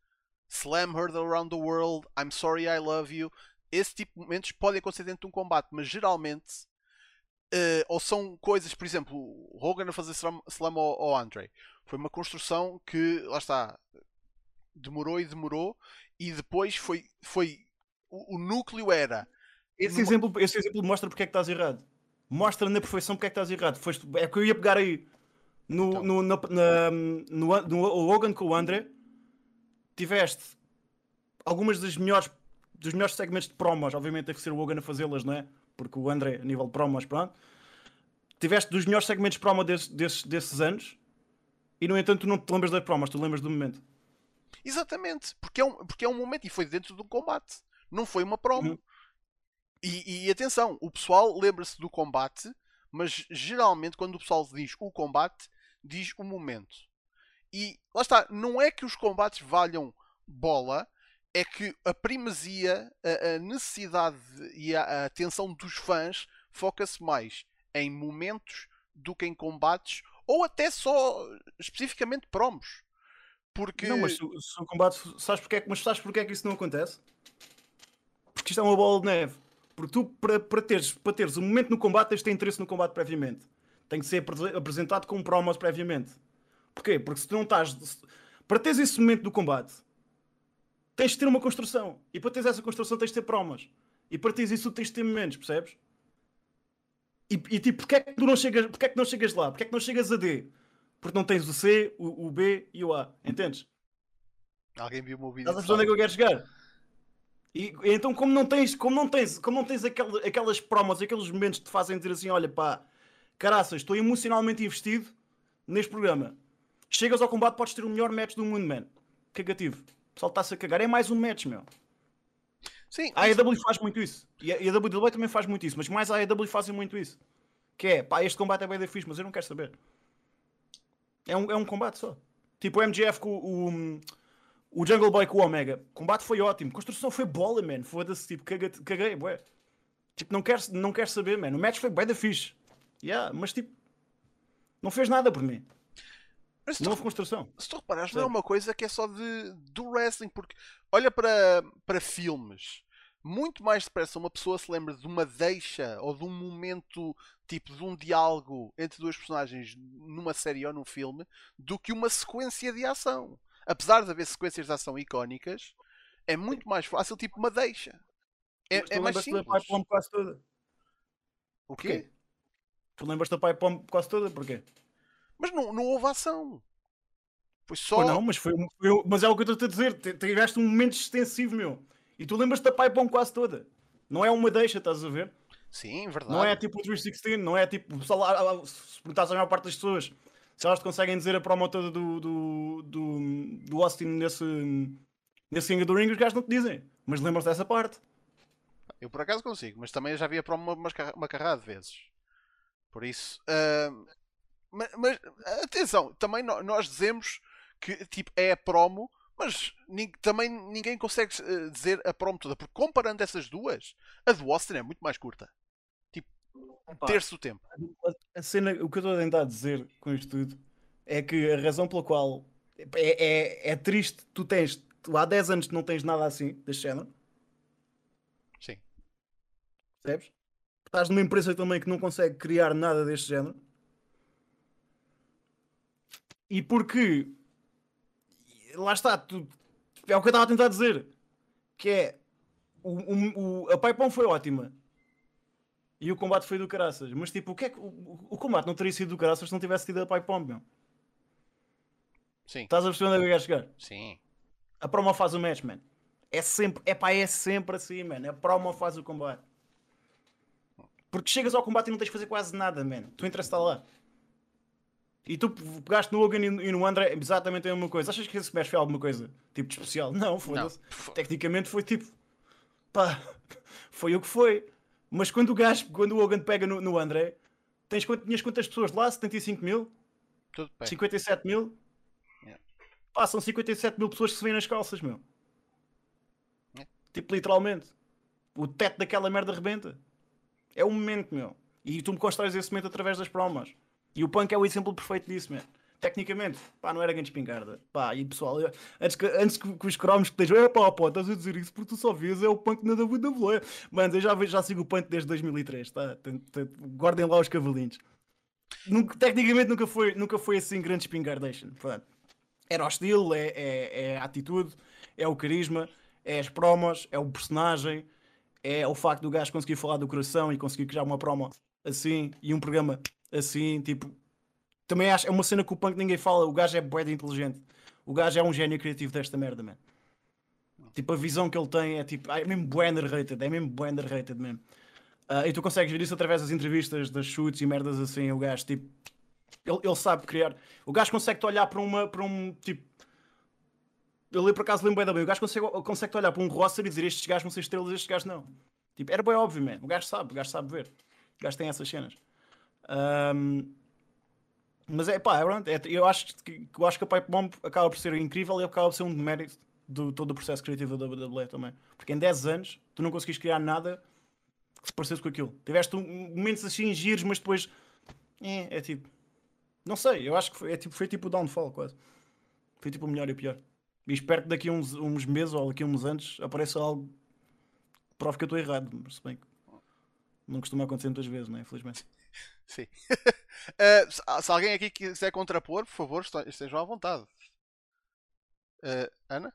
Slam Hurdle Around the World, I'm Sorry I Love You. Esse tipo de momentos podem acontecer dentro de um combate, mas geralmente eh, ou são coisas, por exemplo, Hogan a fazer slam, slam ao, ao Andre. Foi uma construção que, lá está, demorou e demorou, e depois foi. foi o, o núcleo era. Esse, Numa- exemplo, esse exemplo mostra porque é que estás errado. Mostra na perfeição porque é que estás errado. Foste, é que eu ia pegar aí no, Então. no, na, na- no, no Logan com o André. Tiveste algumas das melhores dos melhores segmentos de promos. Obviamente tem que ser o Logan a fazê-las, não é? Porque o André, a nível de promos, pronto. Tiveste dos melhores segmentos de promo desses, desses, desses anos. E no entanto, tu não te lembras das promos, tu lembras do momento. Exatamente, porque é um, porque é um momento e foi dentro de um combate, não foi uma promo. Uhum. E, e atenção, o pessoal lembra-se do combate, mas geralmente quando o pessoal diz o combate, diz o momento. E lá está, não é que os combates valham bola, é que a primazia, a, a necessidade e a, a atenção dos fãs foca-se mais em momentos do que em combates, ou até só especificamente promos. Porque Não, mas se, o- combate. Sabes porque é mas sabes porque é que isso não acontece? Porque isto é uma bola de neve. Porque tu, para, para, teres, para teres um momento no combate, tens de ter interesse no combate previamente. Tem que ser apre- apresentado com promos previamente. Porquê? Porque se tu não estás. Para teres esse momento do combate, tens de ter uma construção. E para teres essa construção, tens de ter promos. E para teres isso, tens de ter momentos, percebes? E, e tipo, porque é, que tu não chegas, porque é que não chegas lá? Porque é que não chegas a D? Porque não tens o C, o, o B e o A. Entendes? alguém viu o meu vídeo. Estás a perceber onde é que eu quero chegar? E, e então, como não tens, como não tens, como não tens aquel- aquelas promos, aqueles momentos que te fazem dizer assim: olha pá, caraças, estou emocionalmente investido neste programa. Chegas ao combate, podes ter o melhor match do mundo, man. Cagativo. O pessoal está-se a cagar. É mais um match, meu. Sim, A AEW faz muito isso. E a, WWE também faz muito isso. Mas mais a AEW fazem muito isso. Que é, pá, este combate é bem da fixe, mas eu não quero saber. É um, é um combate só. Tipo o MGF com o, o Jungle Boy com o Omega. O combate foi ótimo. A construção foi bola, man. Foda-se, tipo, caguei, caguei, bué. Tipo, não quero, não quero saber, man. O match foi bem da fixe. Yeah, mas tipo, não fez nada por mim. Mas se Não tu, houve construção. se tu reparares, não é uma coisa que é só de, do wrestling, porque olha para, para filmes. Muito mais depressa uma pessoa se lembra de uma deixa ou de um momento, tipo de um diálogo entre duas personagens numa série ou num filme, do que uma sequência de ação. Apesar de haver sequências de ação icónicas, é muito mais fácil, tipo uma deixa. É, é mais lembras-te da simples. Pipe Bomb quase toda. O quê? Porquê? Tu lembras da Pipe Bomb quase toda? Porquê? Mas não, não houve ação. Foi só. Pô, não, mas, foi, foi- mas é o que eu estou a dizer. Te- Tiveste um momento extensivo, meu. E tu lembras-te da Pipe Bomb quase toda. Não é uma deixa, estás a ver? Sim, verdade. Não é tipo o 316, não é tipo. pessoal Se perguntares à maior parte das pessoas se elas te conseguem dizer a promo toda do, do, do, do Austin nesse, nesse King of the Ring, os gajos não te dizem. Mas lembras dessa parte. Eu por acaso consigo, mas também já vi a promo uma, uma, carra- uma carrada de vezes. Por isso. ahm, ma- mas, atenção, também nós dizemos que tipo, é a promo, mas também ninguém consegue eh, dizer a promo toda, porque comparando essas duas, a do Austin é muito mais curta. Pá, Terço do tempo. A cena, o que eu estou a tentar dizer com isto tudo é que a razão pela qual é, é, é triste, tu tens, tu há 10 anos que não tens nada assim deste género, Sim. percebes? Estás numa empresa também que não consegue criar nada deste género. E porque lá está, tu, é o que eu estava a tentar dizer, que é o, o, o- a Paipão foi ótima. E o combate foi do caraças. Mas tipo, o que é que. O, o- combate não teria sido do caraças se não tivesse tido a Bomb, meu. Sim. Estás a perceber onde é que eu quero chegar? Sim. A promo faz o match, man. É sempre, é pá, é sempre assim, mano. A promo faz o combate. Porque chegas ao combate e não tens de fazer quase nada, man. Tu entras está lá. E tu pegaste no Logan e no André exatamente a mesma coisa. Achas que esse match foi alguma coisa tipo de especial? Não, foda-se. Tecnicamente foi tipo. Pá, foi o que foi. Mas quando o gajo, quando o Logan pega no, no André, tens, tinhas quantas pessoas lá? 75 mil? Tudo bem. 57 mil? Yeah. Pá, são 57 mil pessoas que se vêem nas calças, meu. Yeah. Tipo, literalmente. O teto daquela merda rebenta. É o momento, meu. E tu me constróis esse momento através das promos. E o punk é o exemplo perfeito disso, meu. Tecnicamente, pá, não era grande espingarda. Pá, e pessoal, eu- antes que, antes que, que os cromos que estejam, é pá, pá, estás a dizer isso porque tu só vês é o punk na WWE. Mano, eu já, já sigo o punk desde 2003, tá? Guardem lá os cavalinhos. Nunca- tecnicamente nunca foi, nunca foi assim grande espingardation. Portanto, era o estilo, é, é, é a atitude, é o carisma, é as promos, é o personagem, é o facto do gajo conseguir falar do coração e conseguir criar uma promo assim e um programa assim, tipo. Também acho, é uma cena que o punk ninguém fala, o gajo é bué inteligente. O gajo é um gênio criativo desta merda, man. Tipo, a visão que ele tem é tipo, é mesmo bué underrated, é mesmo bué underrated mesmo. Ah, e tu consegues ver isso através das entrevistas, das shoots e merdas assim, o gajo, tipo, ele, ele sabe criar. O gajo consegue-te olhar para uma, para um, tipo, eu por acaso lembro bem, o gajo consegue, consegue olhar para um roster e dizer estes gajos vão ser estrelas, estes gajos não. Tipo, era bem óbvio, man. O gajo sabe, o gajo sabe ver. O gajo tem essas cenas. Ahm, mas é pá, é, é- eu, acho que, eu acho que a Pipe Bomb acaba por ser incrível e acaba por ser um demérito do todo o processo criativo da WWE também. Porque em 10 anos tu não conseguiste criar nada que se parecesse com aquilo. Tiveste um- momentos assim giros, mas depois é, é tipo. Não sei, eu acho que foi, é tipo, foi tipo o downfall quase. Foi tipo o melhor e o pior. E espero que daqui a uns, uns meses ou daqui a uns anos apareça algo que prove que eu estou errado. Mas se bem que não costuma acontecer muitas vezes, né? Infelizmente. Sim. Eh, se, alguém aqui quiser contrapor, por favor, este- estejam à vontade. Eh, Ana?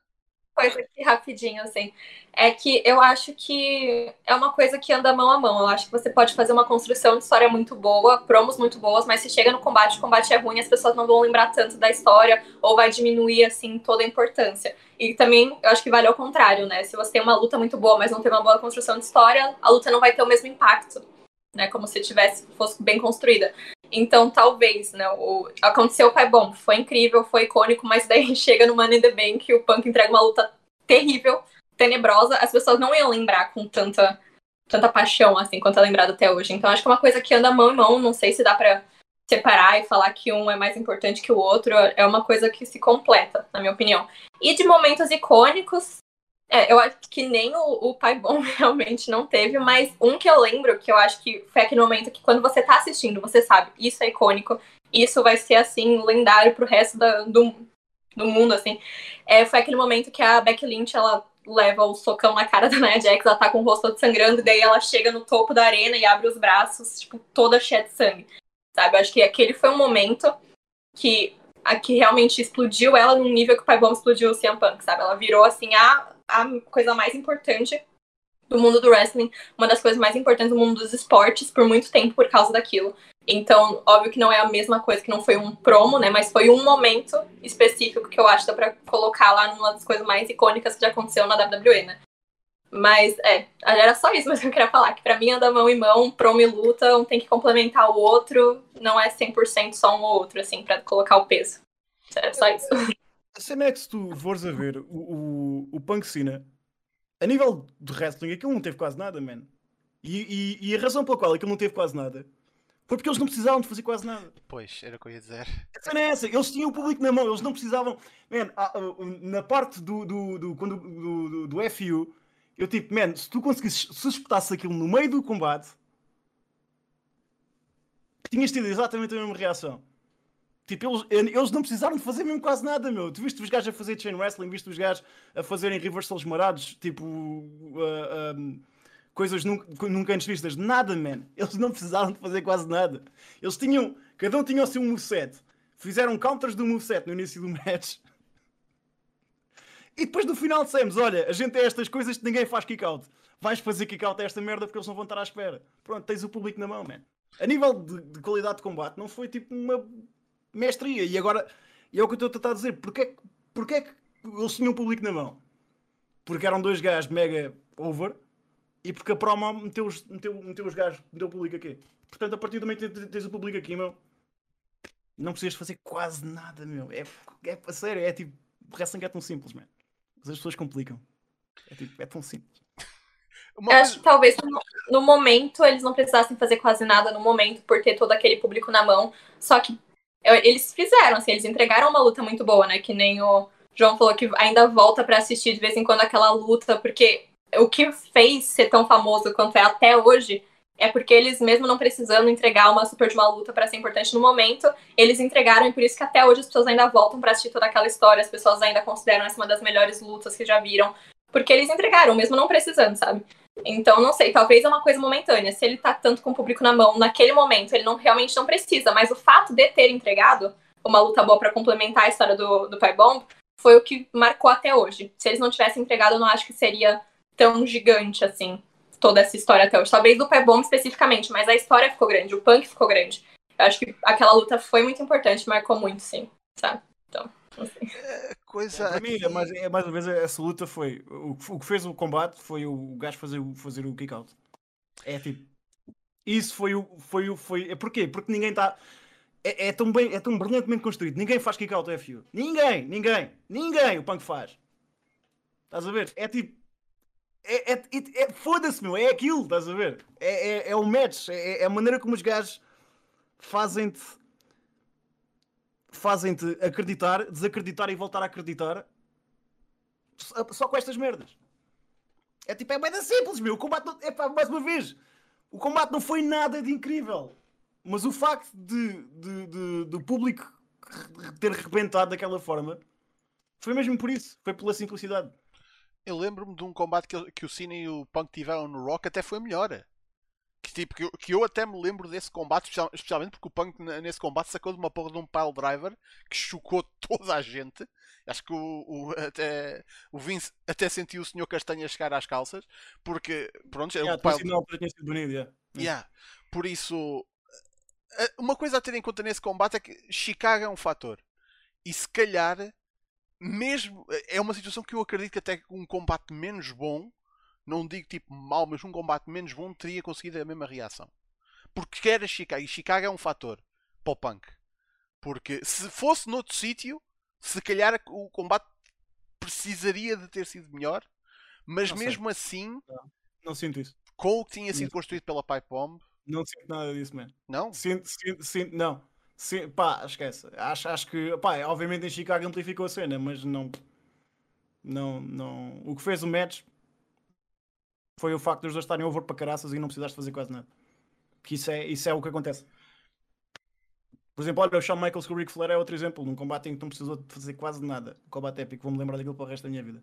coisa aqui rapidinho, assim. É que eu acho que é uma coisa que anda mão a mão. Eu acho que você pode fazer uma construção de história muito boa, promos muito boas, mas se chega no combate, o combate é ruim, as pessoas não vão lembrar tanto da história, ou vai diminuir, assim, toda a importância. E também, eu acho que vale ao contrário, né? Se você tem uma luta muito boa, mas não tem uma boa construção de história, a luta não vai ter o mesmo impacto, né? Como se tivesse, fosse bem construída. Então, talvez, né? O, aconteceu o Pai Bom, foi incrível, foi icônico, mas daí chega no Money in the Bank e o Punk entrega uma luta terrível, tenebrosa, as pessoas não iam lembrar com tanta, tanta paixão, assim, quanto é lembrado até hoje. Então, acho que é uma coisa que anda mão em mão, não sei se dá pra separar e falar que um é mais importante que o outro, é uma coisa que se completa, na minha opinião. E de momentos icônicos, é, eu acho que nem o, o Pai Bom realmente não teve, mas um que eu lembro, que eu acho que foi aquele momento que quando você tá assistindo, você sabe, isso é icônico, isso vai ser, assim, lendário pro resto da, do, do mundo, assim. É, foi aquele momento que a Becky Lynch, ela leva o socão na cara da Nia Jax, ela tá com o rosto todo sangrando, e daí ela chega no topo da arena e abre os braços, tipo, toda cheia de sangue, sabe? Eu acho que aquele foi um momento que, a, que realmente explodiu ela num nível que o Pai Bom explodiu o CM Punk, sabe? Ela virou, assim, a, a coisa mais importante do mundo do wrestling, uma das coisas mais importantes do mundo dos esportes por muito tempo por causa daquilo. Então, óbvio que não é a mesma coisa, que não foi um promo, né? Mas foi um momento específico que eu acho que dá pra colocar lá numa das coisas mais icônicas que já aconteceu na WWE, né? Mas, é, era só isso que eu queria falar, que pra mim anda mão em mão, promo e luta, um tem que complementar o outro, não é 100% só um ou outro, assim, pra colocar o peso. É só isso. A cena é que se tu fores a ver o, o, o Punk Cena, a nível de wrestling, aquilo não teve quase nada, man. E, e, e a razão pela qual aquilo não teve quase nada foi porque eles não precisavam de fazer quase nada. Pois, era o que eu ia dizer. A cena é essa, eles tinham o público na mão, eles não precisavam. Man, ah, ah, na parte do, do, do, quando- do, do, do FU, eu tipo, man, se tu conseguisses, se espetasses aquilo no meio do combate, tinhas tido exatamente a mesma reação. Tipo, eles, eles não precisaram de fazer mesmo quase nada, meu. Tu viste os gajos a fazer chain wrestling, viste os gajos a fazerem reversals marados, tipo. ah, ah, coisas nunca, nunca antes vistas. Nada, man. Eles não precisaram de fazer quase nada. Eles tinham. Cada um tinha o seu moveset. Fizeram counters do moveset no início do match. E depois no final dissemos: Olha, a gente é estas coisas que ninguém faz kick-out. Vais fazer kick-out a esta merda porque eles não vão estar à espera. Pronto, tens o público na mão, man. A nível de, de qualidade de combate, não foi tipo uma mestria. E agora, e é o que eu estou a tentar dizer: porquê, é que- porquê é que eles tinham o público na mão? porque eram dois gajos mega over e porque a promo meteu os, meteu, meteu os gajos, meteu o público aqui. Portanto, a partir do momento que tens o público aqui, meu, não precisas fazer quase nada, meu. É, é a sério, é tipo, o wrestling é tão simples, man. Mas as pessoas complicam. É tipo, é tão simples. Uma Eu acho que talvez no, no, momento eles não precisassem fazer quase nada no momento por ter todo aquele público na mão. Só que eles fizeram, assim, eles entregaram uma luta muito boa, né? Que nem o João falou que ainda volta para assistir de vez em quando aquela luta, porque o que fez ser tão famoso quanto é até hoje é porque eles, mesmo não precisando entregar uma super de uma luta para ser importante no momento, eles entregaram e por isso que até hoje as pessoas ainda voltam para assistir toda aquela história, as pessoas ainda consideram essa uma das melhores lutas que já viram, porque eles entregaram, mesmo não precisando, sabe? Então, não sei, talvez é uma coisa momentânea. Se ele tá tanto com o público na mão, naquele momento, ele não realmente não precisa, mas o fato de ter entregado uma luta boa para complementar a história do, do Pai Bomb foi o que marcou até hoje. Se eles não tivessem entregado, eu não acho que seria tão gigante assim toda essa história até hoje. Talvez do Pai Bomb especificamente, mas a história ficou grande, o punk ficou grande. Eu acho que aquela luta foi muito importante, marcou muito, sim, sabe? Então, assim. É, coisa. Para mim, é mais, é mais uma vez, essa luta foi. O, o que fez o combate foi o gajo fazer, fazer o kick-out. É tipo. Isso foi o. Foi o foi, é porquê? Porque ninguém está. É, é, tão bem, é tão brilhantemente construído. Ninguém faz kick-out FU. Ninguém, ninguém, ninguém o punk faz. Estás a ver? É tipo é, é, é, é foda-se, meu, é aquilo, estás a ver? É, é, é o match, é, é a maneira como os gajos fazem-te fazem-te acreditar, desacreditar e voltar a acreditar só com estas merdas. É tipo, é bem simples, meu. O combate, não, é pá, mais uma vez, o combate não foi nada de incrível, mas o facto de, de, de, do público ter arrebentado daquela forma foi mesmo por isso, foi pela simplicidade. Eu lembro-me de um combate que, que o Cena e o Punk tiveram no Rock, até foi melhor. Que, tipo, que, eu, que eu até me lembro desse combate, especialmente porque o Punk nesse combate sacou de uma porra de um pile driver que chocou toda a gente. Acho que o, o, até, o Vince até sentiu o Sr. Castanha chegar às calças, porque, pronto, yeah, o pile... sido bonito, yeah. Yeah. Por isso, uma coisa a ter em conta nesse combate é que Chicago é um fator. E se calhar mesmo. É uma situação que eu acredito que até um combate menos bom, não digo tipo mal, mas um combate menos bom teria conseguido a mesma reação. Porque era Chicago, e Chicago é um fator para o punk. Porque se fosse noutro sítio, se calhar o combate precisaria de ter sido melhor, mas não mesmo sei. assim. Não. não, sinto isso. Com o que tinha sido construído pela Pipe Bomb. Não sinto nada disso, mano. Não? Sinto, sinto, sinto, não. Sim, pá, esquece. Acho, acho que, pá, obviamente em Chicago amplificou a cena, mas não. Não, não. O que fez o match foi o facto de os dois estarem over para caraças e não precisaste fazer quase nada. Que isso é, isso é o que acontece. Por exemplo, olha, o Shawn Michaels com o Ric Flair é outro exemplo, num combate em que não precisou de fazer quase nada. Um combate épico, vou-me lembrar daquilo para o resto da minha vida.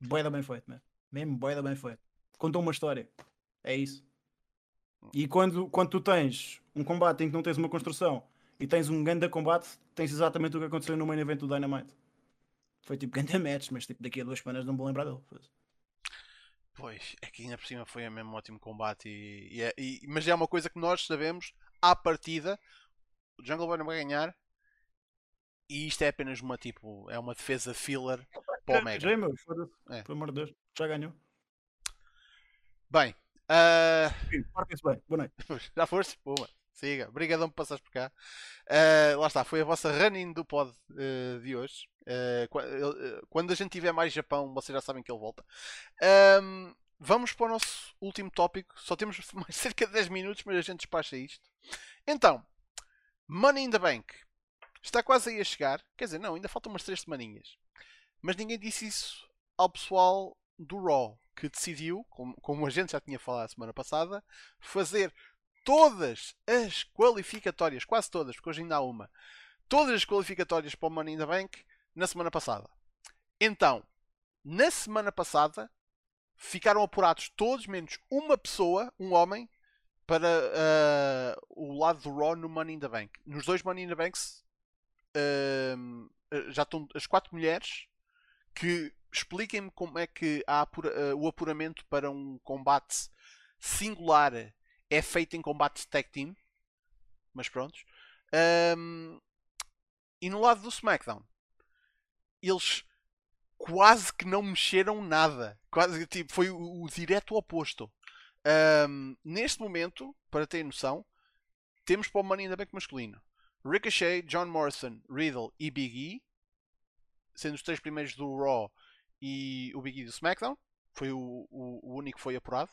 Boeda bem feito, man. mesmo boeda bem feito. Contou uma história. É isso. E quando, quando tu tens um combate em que não tens uma construção e tens um grande combate, tens exatamente o que aconteceu no main event do Dynamite. Foi tipo grande match, mas tipo, daqui a duas semanas não vou lembrar dele. Pois, é que ainda por cima foi mesmo um ótimo combate. E, e, é, e, mas é uma coisa que nós sabemos à partida: o Jungle Boy não vai ganhar. E isto é apenas uma tipo, é uma defesa filler para o Omega. Já, meu, é. Pelo amor de Deus, já ganhou. Bem, uh... bem, boa noite. Já foste? Boa. Siga, obrigadão por passares por cá. Uh, lá está, foi a vossa running do pod uh, de hoje. Uh, quando a gente tiver mais Japão, vocês já sabem que ele volta. Um, vamos para o nosso último tópico. Só temos mais cerca de 10 minutos, mas a gente despacha isto. Então, Money in the Bank está quase aí a chegar. Quer dizer, não, ainda faltam umas 3 semaninhas. Mas ninguém disse isso ao pessoal do Raw, que decidiu, como, como a gente já tinha falado a semana passada, fazer todas as qualificatórias, quase todas, porque hoje ainda há uma, todas as qualificatórias para o Money in the Bank na semana passada. Então, na semana passada, ficaram apurados todos, menos uma pessoa, um homem, para uh, o lado do Raw no Money in the Bank. Nos dois Money in the Banks uh, já estão as quatro mulheres que expliquem-me como é que apura, uh, o apuramento para um combate singular é feito em combate tag team. Mas pronto. Um, e no lado do SmackDown, eles quase que não mexeram nada. Quase, tipo, foi o, o direto oposto. Um, neste momento, para ter noção, temos para o Money in the Bank masculino Ricochet, John Morrison, Riddle e Big E, sendo os três primeiros do Raw e o Big E do SmackDown. Foi o, o, o único que foi apurado.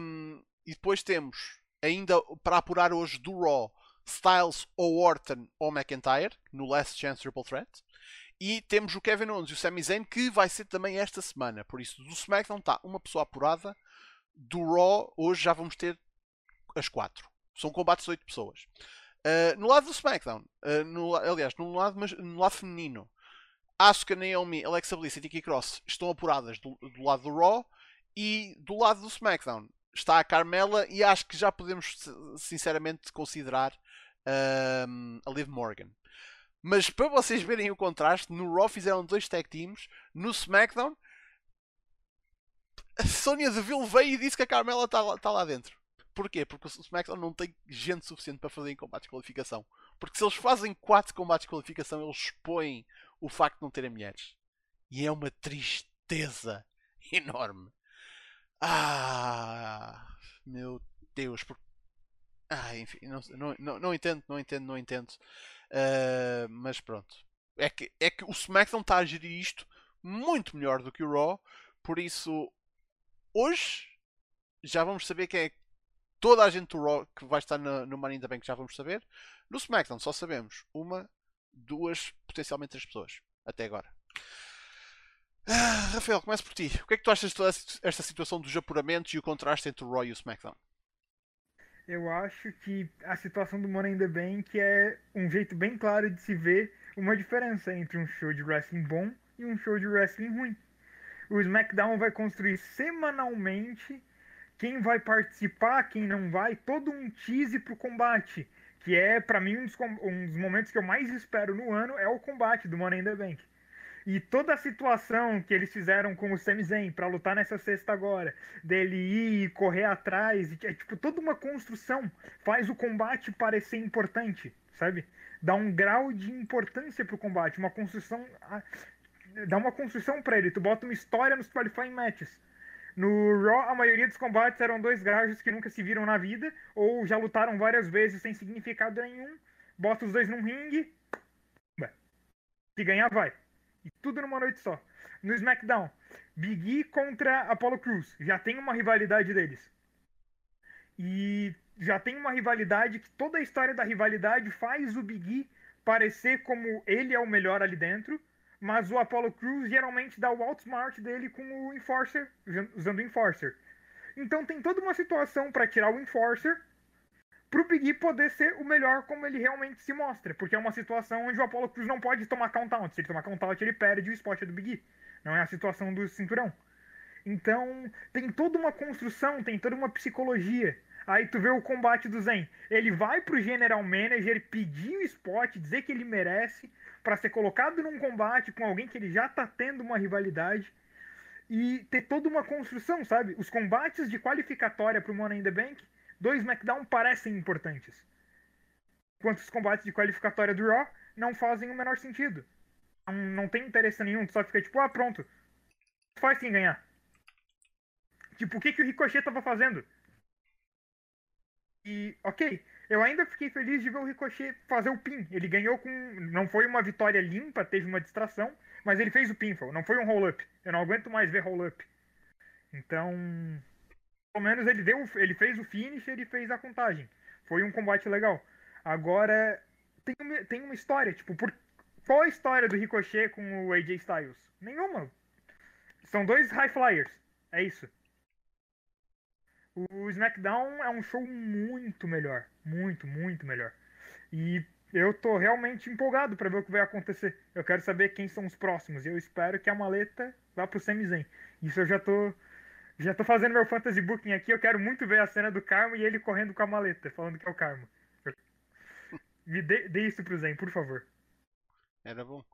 Um, e depois temos, ainda para apurar hoje do Raw, Styles ou Orton ou McIntyre, no Last Chance Triple Threat. E temos o Kevin Owens e o Sami Zayn, que vai ser também esta semana. Por isso, do SmackDown está uma pessoa apurada. Do Raw, hoje já vamos ter as quatro. São combates de oito pessoas. Uh, no lado do SmackDown, uh, no, aliás, no lado, mas, no lado feminino, Asuka, Naomi, Alexa Bliss e Nikki Cross estão apuradas do, do lado do Raw. E do lado do SmackDown está a Carmela e acho que já podemos sinceramente considerar um, a Liv Morgan. Mas para vocês verem o contraste, no Raw fizeram dois tag teams, no SmackDown a Sonya Deville veio e disse que a Carmela está lá, tá lá dentro. Porquê? Porque o SmackDown não tem gente suficiente para fazer em combates de qualificação. Porque se eles fazem 4 combates de qualificação, eles expõem o facto de não terem mulheres. E é uma tristeza enorme. Ah, meu Deus. Ah, enfim, não, não, não, não entendo, não entendo, não entendo. Uh, mas pronto. É que, é que o SmackDown está a gerir isto muito melhor do que o Raw. Por isso, hoje já vamos saber quem é toda a gente do Raw que vai estar no, no Money in the Bank. Já vamos saber. No SmackDown só sabemos uma, duas, potencialmente três pessoas. Até agora. Ah, Rafael, começo por ti. O que é que tu achas de toda esta situação dos apuramentos e o contraste entre o Raw e o SmackDown? Eu acho que a situação do Money in the Bank é um jeito bem claro de se ver uma diferença entre um show de wrestling bom e um show de wrestling ruim. O SmackDown vai construir semanalmente quem vai participar, quem não vai, todo um tease pro combate, que é para mim um dos, um dos momentos que eu mais espero no ano é o combate do Money in the Bank. E toda a situação que eles fizeram com o Sami Zayn para lutar nessa sexta agora, dele ir e correr atrás, é tipo toda uma construção faz o combate parecer importante, sabe? Dá um grau de importância pro combate, uma construção dá uma construção para ele, tu bota uma história nos qualifying matches. No Raw, a maioria dos combates eram dois gajos que nunca se viram na vida, ou já lutaram várias vezes sem significado nenhum. Bota os dois num ringue. Se ganhar, vai. E tudo numa noite só. No SmackDown, Big E contra Apollo Crews. Já tem uma rivalidade deles. E já tem uma rivalidade que toda a história da rivalidade faz o Big E parecer como ele é o melhor ali dentro. Mas o Apollo Crews geralmente dá o outsmart dele com o Enforcer, usando o Enforcer. Então tem toda uma situação para tirar o Enforcer pro Big E poder ser o melhor como ele realmente se mostra. Porque é uma situação onde o Apollo Crews não pode tomar count-out. Se ele tomar count-out, ele perde o spot do Big E. Não é a situação do cinturão. Então, tem toda uma construção, tem toda uma psicologia. Aí tu vê o combate do Zen. Ele vai pro General Manager pedir o spot, dizer que ele merece, para ser colocado num combate com alguém que ele já tá tendo uma rivalidade. E ter toda uma construção, sabe? Os combates de qualificatória pro Money in the Bank dois SmackDown parecem importantes. Enquanto os combates de qualificatória do Raw não fazem o menor sentido. Não, não tem interesse nenhum, tu só fica tipo, ah, pronto. Faz quem ganhar. Tipo, o que, que o Ricochet tava fazendo? E, ok, eu ainda fiquei feliz de ver o Ricochet fazer o pin. Ele ganhou com. Não foi uma vitória limpa, teve uma distração, mas ele fez o pinfall. Não foi um roll-up. Eu não aguento mais ver roll-up. Então, pelo menos ele deu, ele fez o finish, ele fez a contagem. Foi um combate legal. Agora tem, tem uma história, tipo, por qual a história do Ricochet com o AJ Styles? Nenhuma. São dois high flyers. É isso. O SmackDown é um show muito melhor, muito, muito melhor. E eu tô realmente empolgado para ver o que vai acontecer. Eu quero saber quem são os próximos. E eu espero que a maleta vá pro Sami Zayn. Isso eu já tô já tô fazendo meu fantasy booking aqui, eu quero muito ver a cena do Carmo e ele correndo com a maleta, falando que é o Carmo. Me dê, dê isso pro Zen, por favor. Era bom.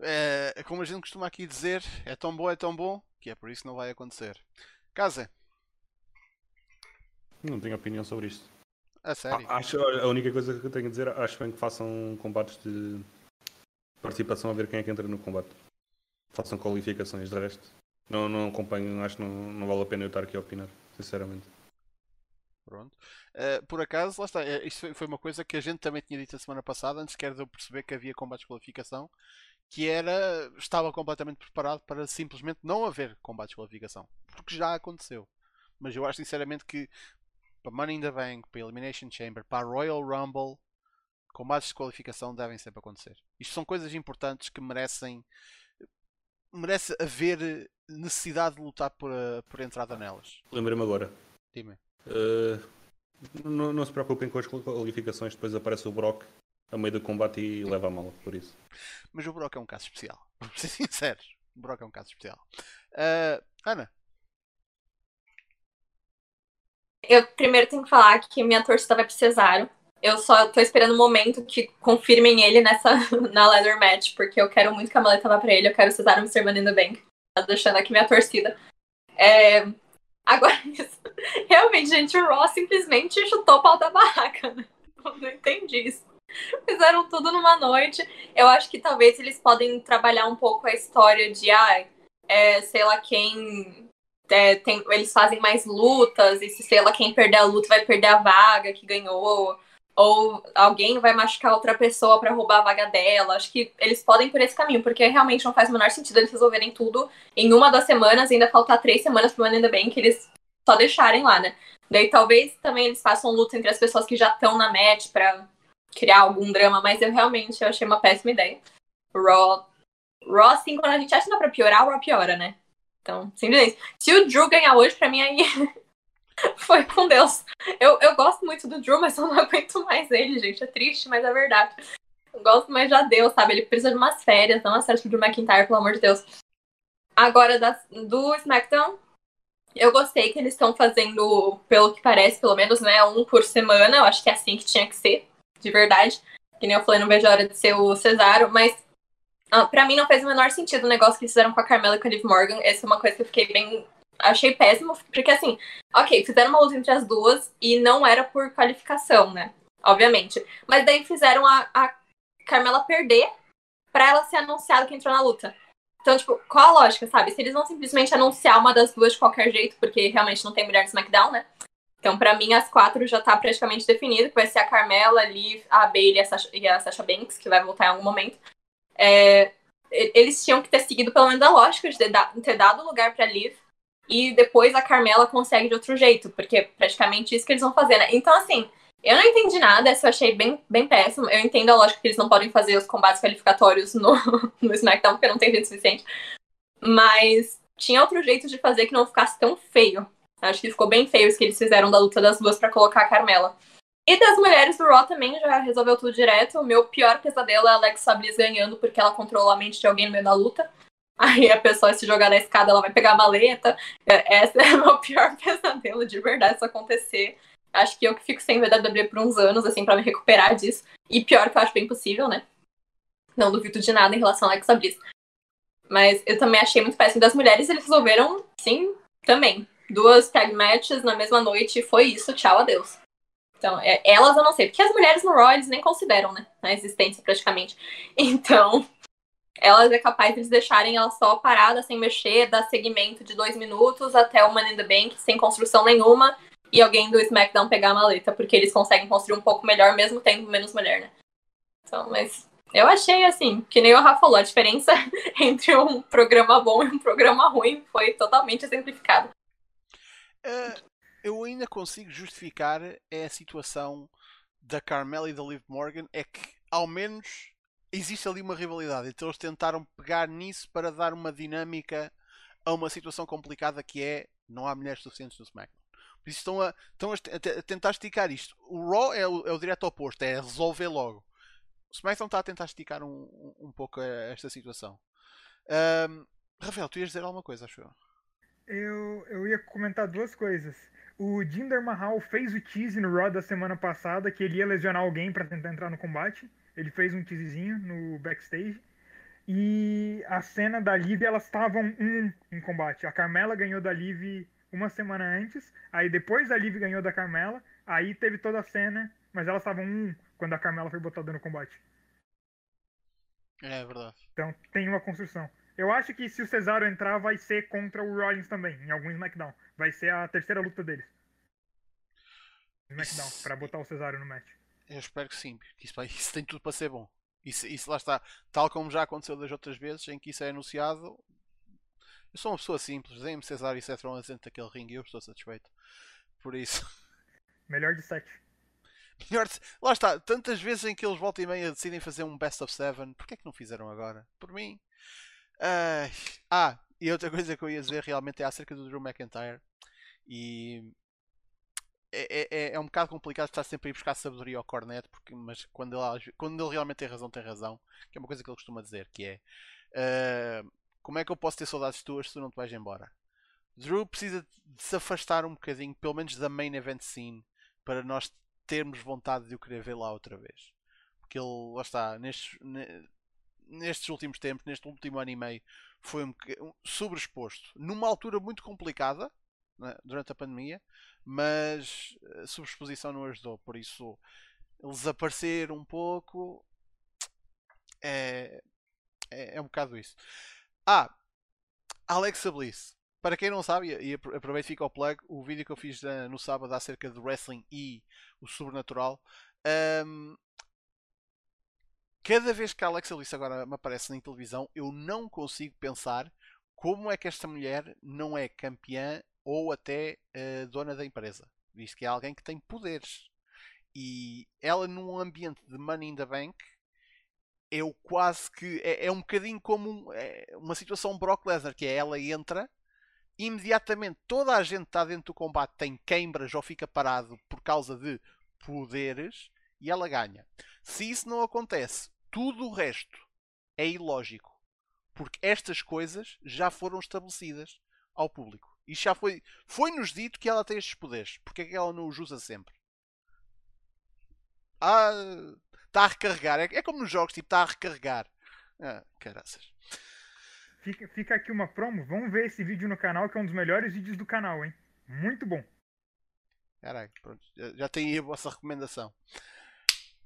É, como a gente costuma aqui dizer, é tão bom, é tão bom, que é por isso que não vai acontecer. Casa. Não tenho opinião sobre isto. A sério? Ah, acho, a única coisa que eu tenho a dizer, acho bem que façam combates de participação a ver quem é que entra no combate. façam qualificações de resto. Não, não acompanho, acho que não, não vale a pena eu estar aqui a opinar, sinceramente. Pronto. Uh, por acaso, lá está. Uh, isto foi, uma coisa que a gente também tinha dito a semana passada, antes quer eu perceber que havia combates de qualificação, que era. estava completamente preparado para simplesmente não haver combates de qualificação. Porque já aconteceu. Mas eu acho sinceramente que para Money in the Bank, para Elimination Chamber, para Royal Rumble, combates de qualificação devem sempre acontecer. Isto são coisas importantes que merecem. merece haver necessidade de lutar por, por entrada nelas. Lembrei-me agora. Dime. Uh, não, não, se preocupem com as qualificações, depois aparece o Brock a meio do combate e leva a mala, por isso. Mas o Brock é um caso especial, vamos ser sinceros. O Brock é um caso especial. Uh, Ana? Eu primeiro tenho que falar que minha torcida vai pro Cesaro. Eu só tô esperando o um momento que confirmem ele nessa na leather match, porque eu quero muito que a maleta vá pra ele, eu quero o Cesaro me servando in the bank. Deixando aqui minha torcida. É, Agora, isso, realmente, gente, o Ross simplesmente chutou o pau da barraca, né? Eu não entendi isso. Fizeram tudo numa noite. Eu acho que talvez eles podem trabalhar um pouco a história de, ah, é, sei lá quem. É, tem, eles fazem mais lutas, e se sei lá quem perder a luta vai perder a vaga que ganhou ou alguém vai machucar outra pessoa para roubar a vaga dela. Acho que eles podem por esse caminho, porque realmente não faz o menor sentido eles resolverem tudo em uma das semanas ainda faltar três semanas pro in the Bank, eles só deixarem lá, né? Daí talvez também eles façam luta entre as pessoas que já estão na match para criar algum drama, mas eu realmente eu achei uma péssima ideia. Raw, Raw, assim, quando a gente acha que dá pra piorar, o Raw piora, né? Então, simplesmente. Se o Drew ganhar hoje, pra mim aí Foi com Deus. Eu, eu gosto muito do Drew, mas eu não aguento mais ele, gente. É triste, mas é verdade. Eu gosto, mas já deu, sabe? Ele precisa de umas férias, não uma pro Drew McIntyre, pelo amor de Deus. Agora, das, do SmackDown, eu gostei que eles estão fazendo, pelo que parece, pelo menos, né, um por semana. Eu acho que é assim que tinha que ser, de verdade. Que nem eu falei, não vejo a hora de ser o Cesaro, mas ah, pra mim não fez o menor sentido o negócio que eles fizeram com a Carmela e com a Liv Morgan. Essa é uma coisa que eu fiquei bem achei péssimo, porque assim, ok, fizeram uma luta entre as duas e não era por qualificação, né? Obviamente. Mas daí fizeram a, a Carmela perder pra ela ser anunciada que entrou na luta. Então, tipo, qual a lógica, sabe? Se eles vão simplesmente anunciar uma das duas de qualquer jeito, porque realmente não tem mulher no SmackDown, né? Então, para mim, as quatro já tá praticamente definido, que vai ser a Carmela, a Liv, a Bailey e a Sasha, e a Sasha Banks, que vai voltar em algum momento. É, eles tinham que ter seguido pelo menos a lógica de ter dado lugar pra Liv e depois a Carmela consegue de outro jeito, porque é praticamente isso que eles vão fazer, né? Então, assim, eu não entendi nada, essa eu achei bem, bem péssimo. Eu entendo a lógica que eles não podem fazer os combates qualificatórios no, no SmackDown, porque não tem gente suficiente. Mas tinha outro jeito de fazer que não ficasse tão feio. Acho que ficou bem feio isso que eles fizeram da luta das duas para colocar a Carmela. E das mulheres do Raw também já resolveu tudo direto. O meu pior pesadelo é a Alexa Bliss ganhando porque ela controla a mente de alguém no meio da luta. Aí a pessoa se jogar na escada, ela vai pegar a maleta. É, essa é o meu pior pesadelo, de verdade, isso acontecer. Acho que eu que fico sem WWE por uns anos, assim, para me recuperar disso. E pior que eu acho bem possível, né? Não duvido de nada em relação a Alexa Bliss. Mas eu também achei muito péssimo das mulheres, eles resolveram, sim, também. Duas tag matches na mesma noite, foi isso, tchau, adeus. Então, é, elas eu não sei, porque as mulheres no Raw eles nem consideram, né? A existência praticamente. Então, elas é capaz de deixarem ela só parada, sem mexer, dar segmento de dois minutos até o Money in the Bank, sem construção nenhuma, e alguém do SmackDown pegar a maleta, porque eles conseguem construir um pouco melhor, mesmo tendo menos mulher, né? Então, mas eu achei assim, que nem o Rafa falou, a diferença entre um programa bom e um programa ruim foi totalmente exemplificada. Uh, eu ainda consigo justificar é a situação da Carmela e da Liv Morgan, é que ao menos existe ali uma rivalidade. Então eles tentaram pegar nisso para dar uma dinâmica a uma situação complicada que é não há mulheres suficientes no SmackDown. Por isso estão a, estão a, tentar esticar isto. O Raw é o, é o direto oposto, é resolver logo. O SmackDown está a tentar esticar um, um, um pouco esta situação. Um, Rafael, tu ias dizer alguma coisa, acho eu. Eu, eu ia comentar duas coisas. O Jinder Mahal fez o tease no Raw da semana passada que ele ia lesionar alguém para tentar entrar no combate. Ele fez um teaserzinho no backstage. E a cena da Liv, elas estavam um em combate. A Carmela ganhou da Liv uma semana antes. Aí depois a Liv ganhou da Carmela. Aí teve toda a cena, mas elas estavam um quando a Carmela foi botada no combate. É verdade. Então tem uma construção. Eu acho que se o Cesaro entrar, vai ser contra o Rollins também, em algum SmackDown. Vai ser a terceira luta deles. SmackDown, pra botar o Cesaro no match. Eu espero que sim, porque isso, isso tem tudo para ser bom. Isso, isso lá está, tal como já aconteceu das outras vezes em que isso é anunciado. Eu sou uma pessoa simples, deem-me Cesar e Seth Rollins dentro daquele ringue e eu estou satisfeito. Por isso, Melhor de sete. melhor de- lá está, tantas vezes em que eles voltam e meia decidem fazer um best of seven, porquê é que não fizeram agora? Por mim. Ai, ah, e outra coisa que eu ia dizer realmente é acerca do Drew McIntyre. E é, é- é, é um bocado complicado estar sempre a ir buscar sabedoria ao Cornet, porque, mas quando ele, quando ele realmente tem razão, tem razão. Que é uma coisa que ele costuma dizer, que é ah, como é que eu posso ter saudades tuas se tu não te vais embora? Drew precisa de se afastar um bocadinho, pelo menos da main event scene, para nós termos vontade de o querer ver lá outra vez. Porque ele, lá está, nestes, ne- nestes últimos tempos, neste último ano e meio, foi um, um- sobreexposto numa altura muito complicada durante a pandemia, mas a sobreexposição não ajudou. Por isso, ele desaparecer um pouco é, é, é um bocado isso. Ah, Alexa Bliss. Para quem não sabe, e apro- aproveito e fica o plug, o vídeo que eu fiz eh, no sábado acerca de wrestling e o sobrenatural. ahm, cada vez que a Alexa Bliss agora me aparece na televisão, eu não consigo pensar como é que esta mulher não é campeã ou até eh, dona da empresa. Visto que é alguém que tem poderes. E ela num ambiente de Money in the Bank eu quase que é, é um bocadinho como um- é uma situação Brock Lesnar, que é ela entra, imediatamente toda a gente está dentro do combate tem queimbras ou fica parado por causa de poderes e ela ganha. Se isso não acontece, tudo o resto é ilógico, porque estas coisas já foram estabelecidas ao público. E já foi, foi-nos dito que ela tem estes poderes. Porque é que ela não os usa sempre? Ah, está a recarregar. É, é como nos jogos, tipo, está a recarregar. Ah, caraças. Fica, fica aqui uma promo. Vamos ver esse vídeo no canal, que é um dos melhores vídeos do canal, hein? Muito bom. Caralho, pronto. Já, já tem aí a vossa recomendação.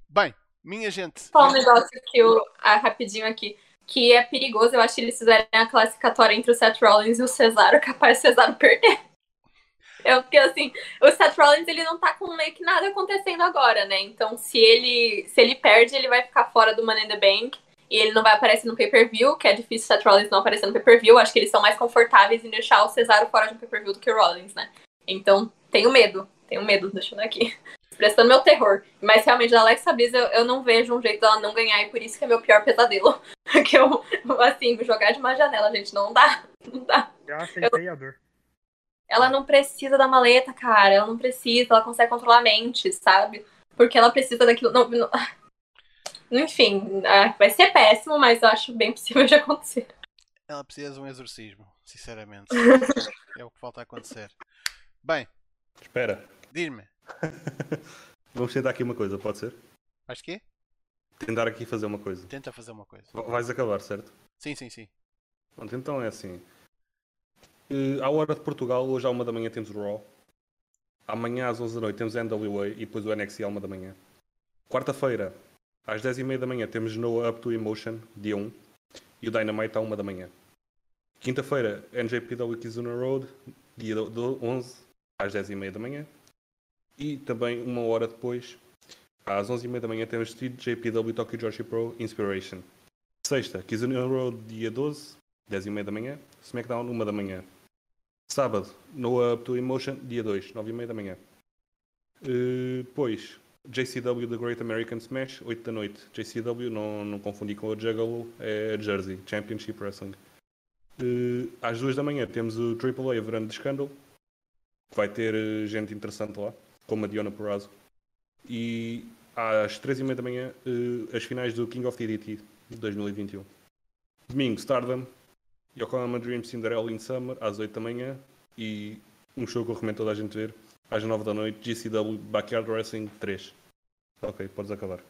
Bem, minha gente. Só um negócio que eu. Ah, rapidinho aqui. Que é perigoso, eu acho que eles fizerem a classificatória entre o Seth Rollins e o Cesaro, capaz do Cesaro perder. Eu, porque assim, o Seth Rollins ele não tá com meio que nada acontecendo agora, né? Então, se ele se ele perde, ele vai ficar fora do Money in the Bank e ele não vai aparecer no pay-per-view, que é difícil o Seth Rollins não aparecer no pay-per-view. Acho que eles são mais confortáveis em deixar o Cesaro fora de um pay-per-view do que o Rollins, né? Então, tenho medo, tenho medo, deixando aqui. Expressando meu terror. Mas realmente, da Alexa Bliss, eu, eu não vejo um jeito dela não ganhar, e por isso que é meu pior pesadelo. que eu, assim, jogar de uma janela, gente, não dá. Não dá. Já aceitei a dor. Ela não precisa da maleta, cara. Ela não precisa, ela consegue controlar a mente, sabe? Porque ela precisa daquilo. Não, não- Enfim, ah, vai ser péssimo, mas eu acho bem possível de acontecer. Ela precisa de um exorcismo, sinceramente. é o que falta acontecer. Bem, Espera, diz-me, vamos tentar aqui uma coisa, pode ser? vais quê? Tentar aqui fazer uma coisa. Tenta fazer uma coisa. Va- Vais acabar, certo? Sim, sim, sim. Pronto, então é assim. Eh, à hora de Portugal, hoje à uma da manhã temos o Raw. Amanhã às 11 da noite temos a NWA e depois o NXT à uma da manhã. Quarta-feira, às 10 e meia da manhã temos No Up to Emotion, dia 1. E o Dynamite à uma da manhã. Quinta-feira, NJPW Kizuna Road, dia do- do 11, às 10 e meia da manhã. E também uma hora depois, às 11 e meia da manhã, temos TJPW Tokyo Joshi Pro Inspiration. Sexta, Kizuna Road, dia 12, 10 e meia da manhã. SmackDown, 1 da manhã. Sábado, No Up to Emotion, dia 2, 9 e meia da manhã. Eh, Depois, JCW The Great American Smash, 8 da noite. JCW, não, não confundi com a Juggalo, é Jersey, Championship Wrestling. Eh, às 2 da manhã temos o AAA Verano de Scandal, que vai ter eh, gente interessante lá, como a Diona Porrazzo. E às 3 e meia da manhã, eh, as finais do King of TDT de 2021. Domingo, Stardom, Yokohama Dream Cinderella in Summer, às 8 da manhã. E um show que eu recomendo toda a gente ver, às 9 da noite, GCW Backyard Wrestling 3. Ok, podes acabar.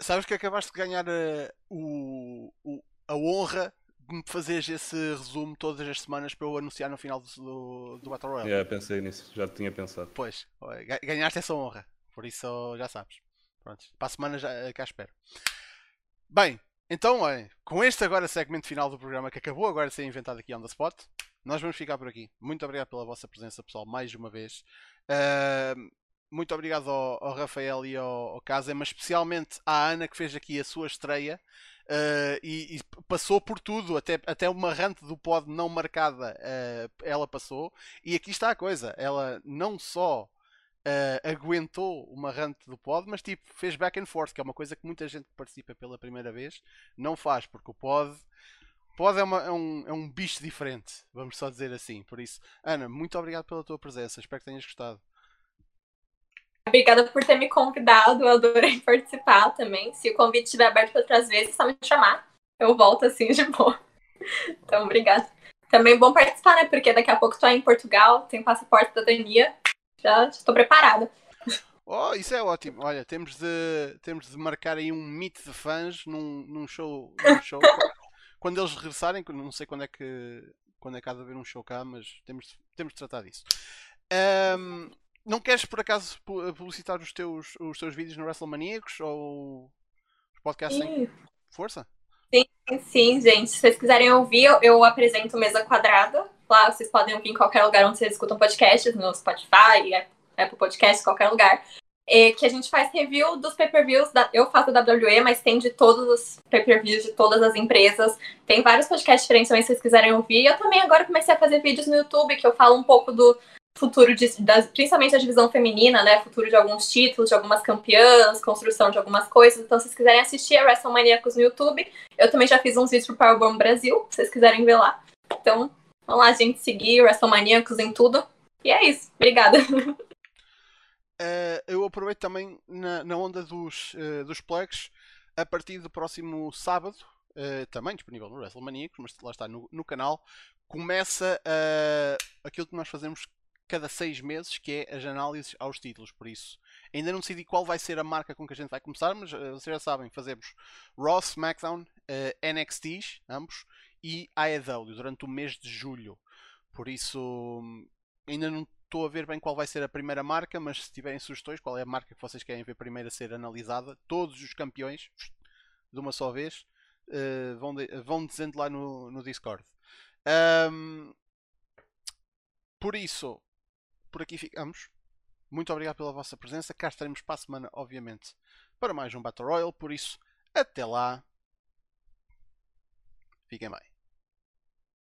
Sabes que acabaste de ganhar eh, o, o- a honra me fazeres esse resumo todas as semanas para eu anunciar no final do, do, Battle Royale. Yeah, pensei nisso, já tinha pensado. Pois, ganhaste essa honra. Por isso já sabes. Pronto, para a semana já, cá espero. Bem, Então, olhem, com este agora segmento final do programa que acabou agora de ser inventado aqui on the spot, nós vamos ficar por aqui. Muito obrigado pela vossa presença, pessoal, mais uma vez. Uh, muito obrigado ao, ao, Rafael e ao, ao Casa, mas especialmente à Ana que fez aqui a sua estreia uh, e, e, passou por tudo, até, até uma rante do pod não marcada uh, ela passou. E aqui está a coisa: ela não só uh, aguentou uma rant do pod, mas tipo, fez back and forth, que é uma coisa que muita gente que participa pela primeira vez não faz, porque o pod. Pod é, uma, é, um, é um bicho diferente, vamos só dizer assim. Por isso, Ana, muito obrigado pela tua presença. Espero que tenhas gostado. Obrigada por ter me convidado, eu adorei participar também. Se o convite estiver aberto para outras vezes, só me chamar. Eu volto assim de boa. Então, obrigada. Também bom participar, né? Porque daqui a pouco é em Portugal, tem passaporte da Dania já estou preparada. Oh, isso é ótimo. Olha, temos de, temos de marcar aí um meet de fãs num, num show. Num show quando eles regressarem, não sei quando é que quando é que há de haver um show cá, mas temos, temos de tratar disso. Um, não queres por acaso publicitar os teus, os teus vídeos no WrestleManiacos ou os podcasts em força? Sim, sim, gente. Se vocês quiserem ouvir, eu, eu apresento Mesa Quadrada. Lá vocês podem ouvir em qualquer lugar onde vocês escutam podcasts, no Spotify, Apple Podcasts, qualquer lugar. É, que a gente faz review dos pay-per-views. Eu faço da WWE, mas tem de todos os pay-per-views de todas as empresas. Tem vários podcasts diferentes também, se vocês quiserem ouvir. Eu também agora comecei a fazer vídeos no YouTube, que eu falo um pouco do futuro, de, da, principalmente da divisão feminina, né? Futuro de alguns títulos, de algumas campeãs, construção de algumas coisas. Então, se vocês quiserem assistir a WrestleManiacos no YouTube, eu também já fiz uns vídeos pro Powerbomb Brasil, se vocês quiserem ver lá. Então, Vamos lá, gente, seguir WrestleManiacos em tudo. E é isso. Obrigada. Uh, eu aproveito também na, na onda dos, uh, dos plugs. A partir do próximo sábado, uh, também disponível no WrestleManiacos, mas lá está no, no canal, começa aquilo que nós fazemos cada seis meses, que é as análises aos títulos. Por isso, ainda não decidi qual vai ser a marca com que a gente vai começar, mas vocês já sabem, fazemos Raw, SmackDown, NXTs, ambos, e AEW durante o mês de julho. Por isso, ainda não estou a ver bem qual vai ser a primeira marca, mas se tiverem sugestões, qual é a marca que vocês querem ver primeiro a ser analisada, todos os campeões, de uma só vez, uh, vão, de, vão dizendo lá no, no Discord. Um, por isso, por aqui ficamos. Muito obrigado pela vossa presença. Cá estaremos para a semana, obviamente, para mais um Battle Royale. Por isso, até lá. Fiquem bem.